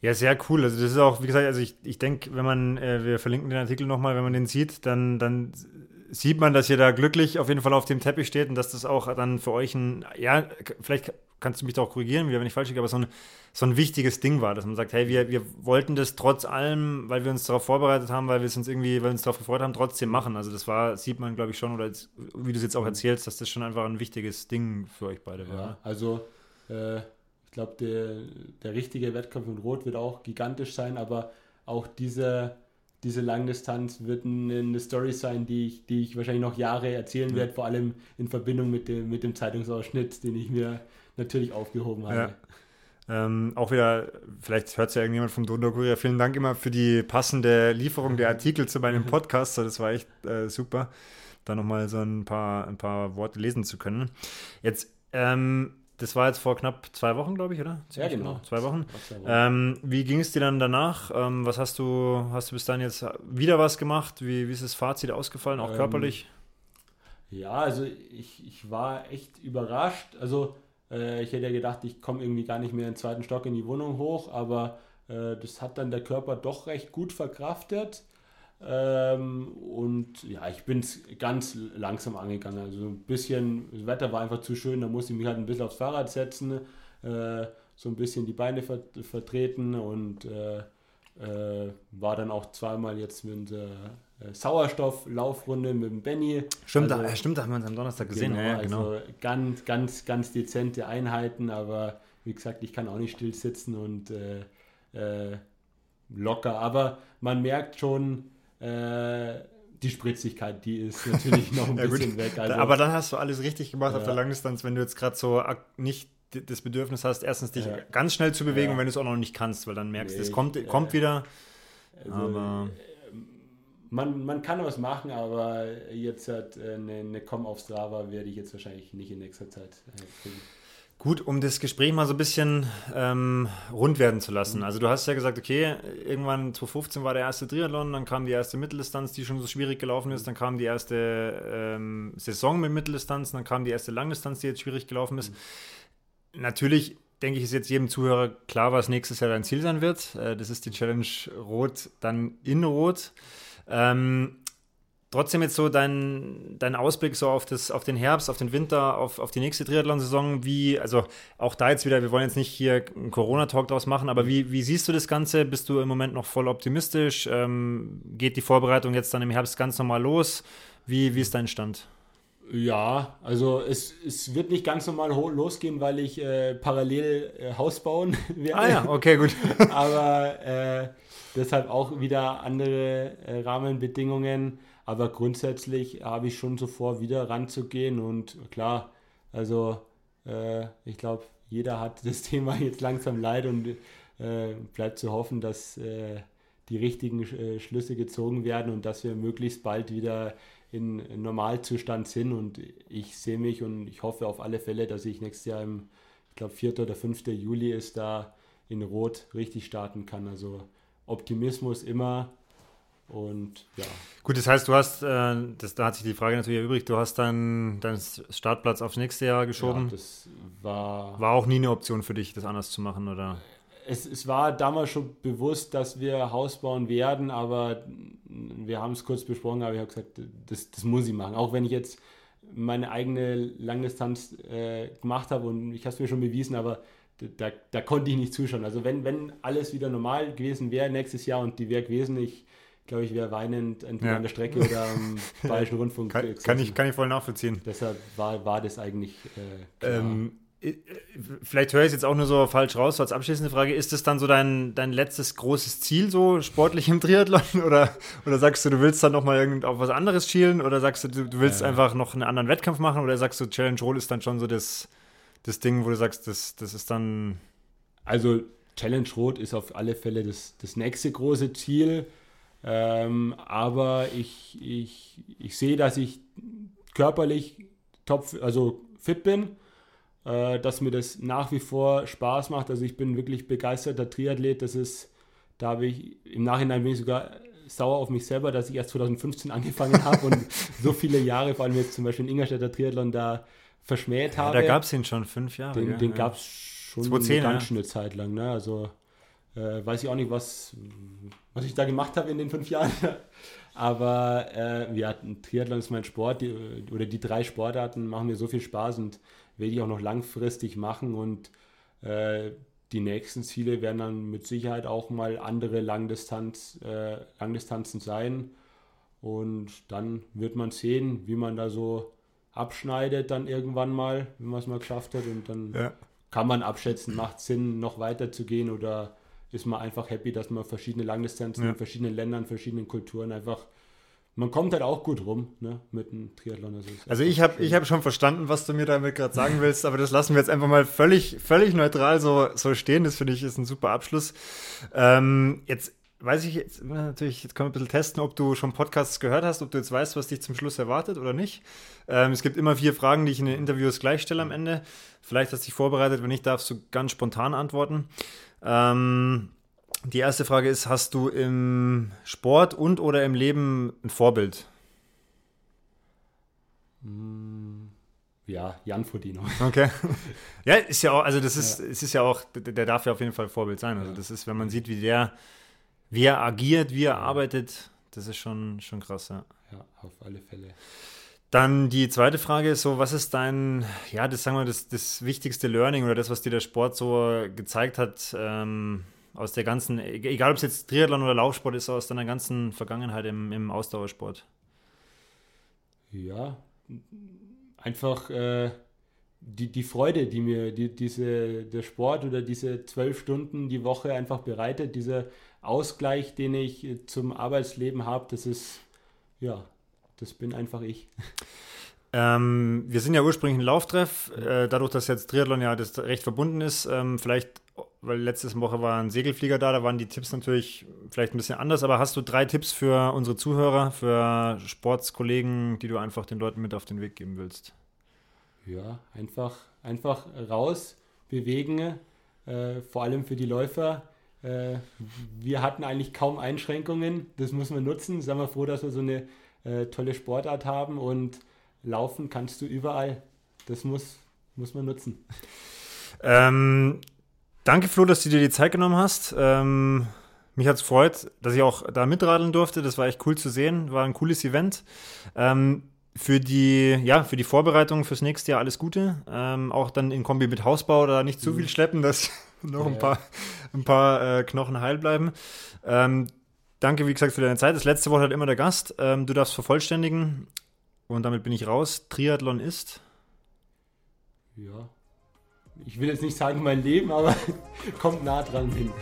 Ja, sehr cool. Also das ist auch, wie gesagt, also ich, ich denke, wenn man, äh, wir verlinken den Artikel nochmal, wenn man den sieht, dann, dann sieht man, dass ihr da glücklich auf jeden Fall auf dem Teppich steht und dass das auch dann für euch ein, ja, vielleicht kannst du mich da auch korrigieren, wieder wenn ich falsch liege, aber so ein, so ein wichtiges Ding war, dass man sagt, hey, wir, wir wollten das trotz allem, weil wir uns darauf vorbereitet haben, weil wir es uns irgendwie, weil wir uns darauf gefreut haben, trotzdem machen. Also das war, sieht man, glaube ich, schon, oder jetzt, wie du es jetzt auch erzählst, dass das schon einfach ein wichtiges Ding für euch beide war. Ja, also äh, ich glaube, der, der richtige Wettkampf in Rot wird auch gigantisch sein, aber auch diese, diese Langdistanz wird eine, Story sein, die ich, die ich wahrscheinlich noch Jahre erzählen Ja. werde, vor allem in Verbindung mit dem, mit dem Zeitungsausschnitt, den ich mir natürlich aufgehoben habe. Ja. Ähm, auch wieder, vielleicht hört es ja irgendjemand vom Donau-Kurier. Vielen Dank immer für die passende Lieferung der [laughs] Artikel zu meinem Podcast. Das war echt äh, super, da nochmal so ein paar, ein paar Worte lesen zu können. Jetzt, ähm, das war jetzt vor knapp zwei Wochen, glaube ich, oder? Ja, genau. Zwei Wochen. Auf zwei Wochen. Ähm, wie ging es dir dann danach? Ähm, was hast du, hast du bis dann jetzt wieder was gemacht? Wie, wie ist das Fazit ausgefallen, auch Ähm, körperlich? Ja, also ich, ich war echt überrascht. Also äh, ich hätte ja gedacht, ich komme irgendwie gar nicht mehr in den zweiten Stock in die Wohnung hoch, aber äh, das hat dann der Körper doch recht gut verkraftet. Ähm, und ja, ich bin es ganz langsam angegangen. Also ein bisschen, das Wetter war einfach zu schön, da musste ich mich halt ein bisschen aufs Fahrrad setzen, äh, so ein bisschen die Beine ver vertreten und äh, äh, war dann auch zweimal jetzt mit der äh, Sauerstofflaufrunde mit dem Benny. Stimmt, also- da, stimmt, da haben wir uns am Donnerstag gesehen. Genau, ja, ja, genau. also ganz, ganz, ganz dezente Einheiten, aber wie gesagt, ich kann auch nicht still sitzen und äh, äh, locker. Aber man merkt schon, äh, die Spritzigkeit, die ist natürlich noch ein [laughs] ja, bisschen gut. weg. Also, aber dann hast du alles richtig gemacht ja. auf der Langdistanz, wenn du jetzt gerade so nicht das Bedürfnis hast, erstens dich ja. ganz schnell zu bewegen, wenn du es auch noch nicht kannst, weil dann merkst du, nee, es kommt, kommt wieder. Also, aber man, man kann was machen, aber jetzt hat äh, eine, eine Com auf Strava werde ich jetzt wahrscheinlich nicht in nächster Zeit äh, Gut, um das Gespräch mal so ein bisschen ähm, rund werden zu lassen. Also du hast ja gesagt, okay, irgendwann 2015 war der erste Triathlon, dann kam die erste Mitteldistanz, die schon so schwierig gelaufen ist, dann kam die erste ähm, Saison mit Mitteldistanz, dann kam die erste Langdistanz, die jetzt schwierig gelaufen ist. Mhm. Natürlich denke ich, ist jetzt jedem Zuhörer klar, was nächstes Jahr dein Ziel sein wird. Äh, das ist die Challenge Rot, dann in Rot. Ähm, trotzdem jetzt so dein, dein Ausblick so auf, das, auf den Herbst, auf den Winter, auf, auf die nächste Triathlon-Saison, wie, also auch da jetzt wieder, wir wollen jetzt nicht hier einen Corona-Talk draus machen, aber wie, wie siehst du das Ganze? Bist du im Moment noch voll optimistisch? Ähm, geht die Vorbereitung jetzt dann im Herbst ganz normal los? Wie, wie ist dein Stand? Ja, also es, es wird nicht ganz normal losgehen, weil ich äh, parallel äh, Haus bauen [laughs] werde. Ah ja, okay, gut. [laughs] aber äh, deshalb auch wieder andere äh, Rahmenbedingungen. Aber grundsätzlich habe ich schon so vor, wieder ranzugehen. Und klar, also äh, ich glaube, jeder hat das [laughs] Thema jetzt langsam leid und äh, bleibt zu hoffen, dass äh, die richtigen äh, Schlüsse gezogen werden und dass wir möglichst bald wieder in, in Normalzustand sind. Und ich sehe mich und ich hoffe auf alle Fälle, dass ich nächstes Jahr im, ich glaube, 4. oder 5. Juli ist da in Rot richtig starten kann. Also Optimismus immer und ja. Gut, das heißt, du hast, äh, das, da hat sich die Frage natürlich erübrigt, du hast dann deinen Startplatz aufs nächste Jahr geschoben. Ja, das war. War auch nie eine Option für dich, das anders zu machen, oder? Es, es war damals schon bewusst, dass wir Haus bauen werden, aber wir haben es kurz besprochen, aber ich habe gesagt, das, das muss ich machen. Auch wenn ich jetzt meine eigene Langdistanz äh, gemacht habe und ich habe es mir schon bewiesen, aber da, da konnte ich nicht zuschauen. Also wenn, wenn alles wieder normal gewesen wäre nächstes Jahr und die wäre gewesen, ich glaube ich, wäre weinend entweder ja. an der Strecke oder am [laughs] Bayerischen Rundfunk. kann, kann, ich, kann ich voll nachvollziehen. Deshalb war, war das eigentlich äh, ähm, Vielleicht höre ich es jetzt auch nur so falsch raus, so als abschließende Frage. Ist das dann so dein, dein letztes großes Ziel, so sportlich im Triathlon? [laughs] Oder, oder sagst du, du willst dann nochmal auf was anderes schielen? Oder sagst du, du, willst ja. einfach noch einen anderen Wettkampf machen? Oder sagst du, Challenge Roll ist dann schon so das, das Ding, wo du sagst, das, das ist dann. Also, Challenge Rot ist auf alle Fälle das, das nächste große Ziel. Ähm, aber ich, ich, ich sehe, dass ich körperlich top, also fit bin, äh, dass mir das nach wie vor Spaß macht. Also ich bin wirklich begeisterter Triathlet. Das ist, da habe ich im Nachhinein bin ich sogar sauer auf mich selber, dass ich erst 2015 angefangen habe und [laughs] so viele Jahre, vor allem jetzt zum Beispiel in Ingolstädter Triathlon, da verschmäht habe. Ja, da gab es ihn schon fünf Jahre. Den, den gab es schon 2010, eine ganz schöne Zeit lang. Ne? Also äh, weiß ich auch nicht, was, was ich da gemacht habe in den fünf Jahren. [laughs] Aber äh, ja, Triathlon ist mein Sport die, oder die drei Sportarten machen mir so viel Spaß und werde ich auch noch langfristig machen. Und äh, die nächsten Ziele werden dann mit Sicherheit auch mal andere Langdistanz, äh, Langdistanzen sein. Und dann wird man sehen, wie man da so abschneidet dann irgendwann mal, wenn man es mal geschafft hat. Und dann ja. kann man abschätzen, macht Sinn, noch weiter zu gehen oder ist man einfach happy, dass man verschiedene Langdistanzen ja. in verschiedenen Ländern, verschiedenen Kulturen einfach man kommt halt auch gut rum ne, mit einem Triathlon. Also, also ich habe hab schon verstanden, was du mir damit gerade sagen willst, aber das lassen wir jetzt einfach mal völlig, völlig neutral so, so stehen. Das finde ich ist ein super Abschluss. Ähm, jetzt weiß ich jetzt natürlich, jetzt können wir ein bisschen testen, ob du schon Podcasts gehört hast, ob du jetzt weißt, was dich zum Schluss erwartet oder nicht. Ähm, es gibt immer vier Fragen, die ich in den Interviews gleich stelle am Ende. Vielleicht hast du dich vorbereitet, wenn nicht, darfst du ganz spontan antworten. Ähm, die erste Frage ist: Hast du im Sport und oder im Leben ein Vorbild? Hm, ja, Jan Frodino. [laughs] Okay. Ja, ist ja auch, also das ist, ja. es ist ja auch, der darf ja auf jeden Fall Vorbild sein. Also das ist, wenn man sieht, wie der, wie er agiert, wie er arbeitet, das ist schon, schon krass, ja. Ja, auf alle Fälle. Dann die zweite Frage ist so, was ist dein, ja, das sagen wir, das, das wichtigste Learning oder das, was dir der Sport so gezeigt hat, ähm, aus der ganzen, egal ob es jetzt Triathlon oder Laufsport ist, aus deiner ganzen Vergangenheit im, im Ausdauersport? Ja, einfach, äh, die, die Freude, die mir die, diese, der Sport oder diese zwölf Stunden die Woche einfach bereitet, dieser Ausgleich, den ich zum Arbeitsleben habe, das ist, ja, das bin einfach ich. Ähm, wir sind ja ursprünglich ein Lauftreff, äh, dadurch, dass jetzt Triathlon ja das recht verbunden ist, ähm, vielleicht, weil letzte Woche war ein Segelflieger da, da waren die Tipps natürlich vielleicht ein bisschen anders, aber hast du drei Tipps für unsere Zuhörer, für Sportskollegen, die du einfach den Leuten mit auf den Weg geben willst? Ja, einfach, einfach raus, bewegen, äh, vor allem für die Läufer. Äh, wir hatten eigentlich kaum Einschränkungen, das muss man nutzen. Sagen wir froh, dass wir so eine äh, tolle Sportart haben und laufen kannst du überall. Das muss, muss man nutzen. Ähm, danke, Flo, dass du dir die Zeit genommen hast. Ähm, mich hat es gefreut, dass ich auch da mitradeln durfte. Das war echt cool zu sehen. War ein cooles Event. Ähm, für die, ja, für die Vorbereitung fürs nächste Jahr alles Gute. Ähm, auch dann in Kombi mit Hausbau da nicht zu mhm. viel schleppen, dass noch ein paar, ein paar äh, Knochen heil bleiben. Ähm, danke, wie gesagt, für deine Zeit. Das letzte Wort hat immer der Gast. Ähm, du darfst vervollständigen. Und damit bin ich raus. Triathlon ist? Ja. Ich will jetzt nicht sagen mein Leben, aber [laughs] kommt nah dran hin.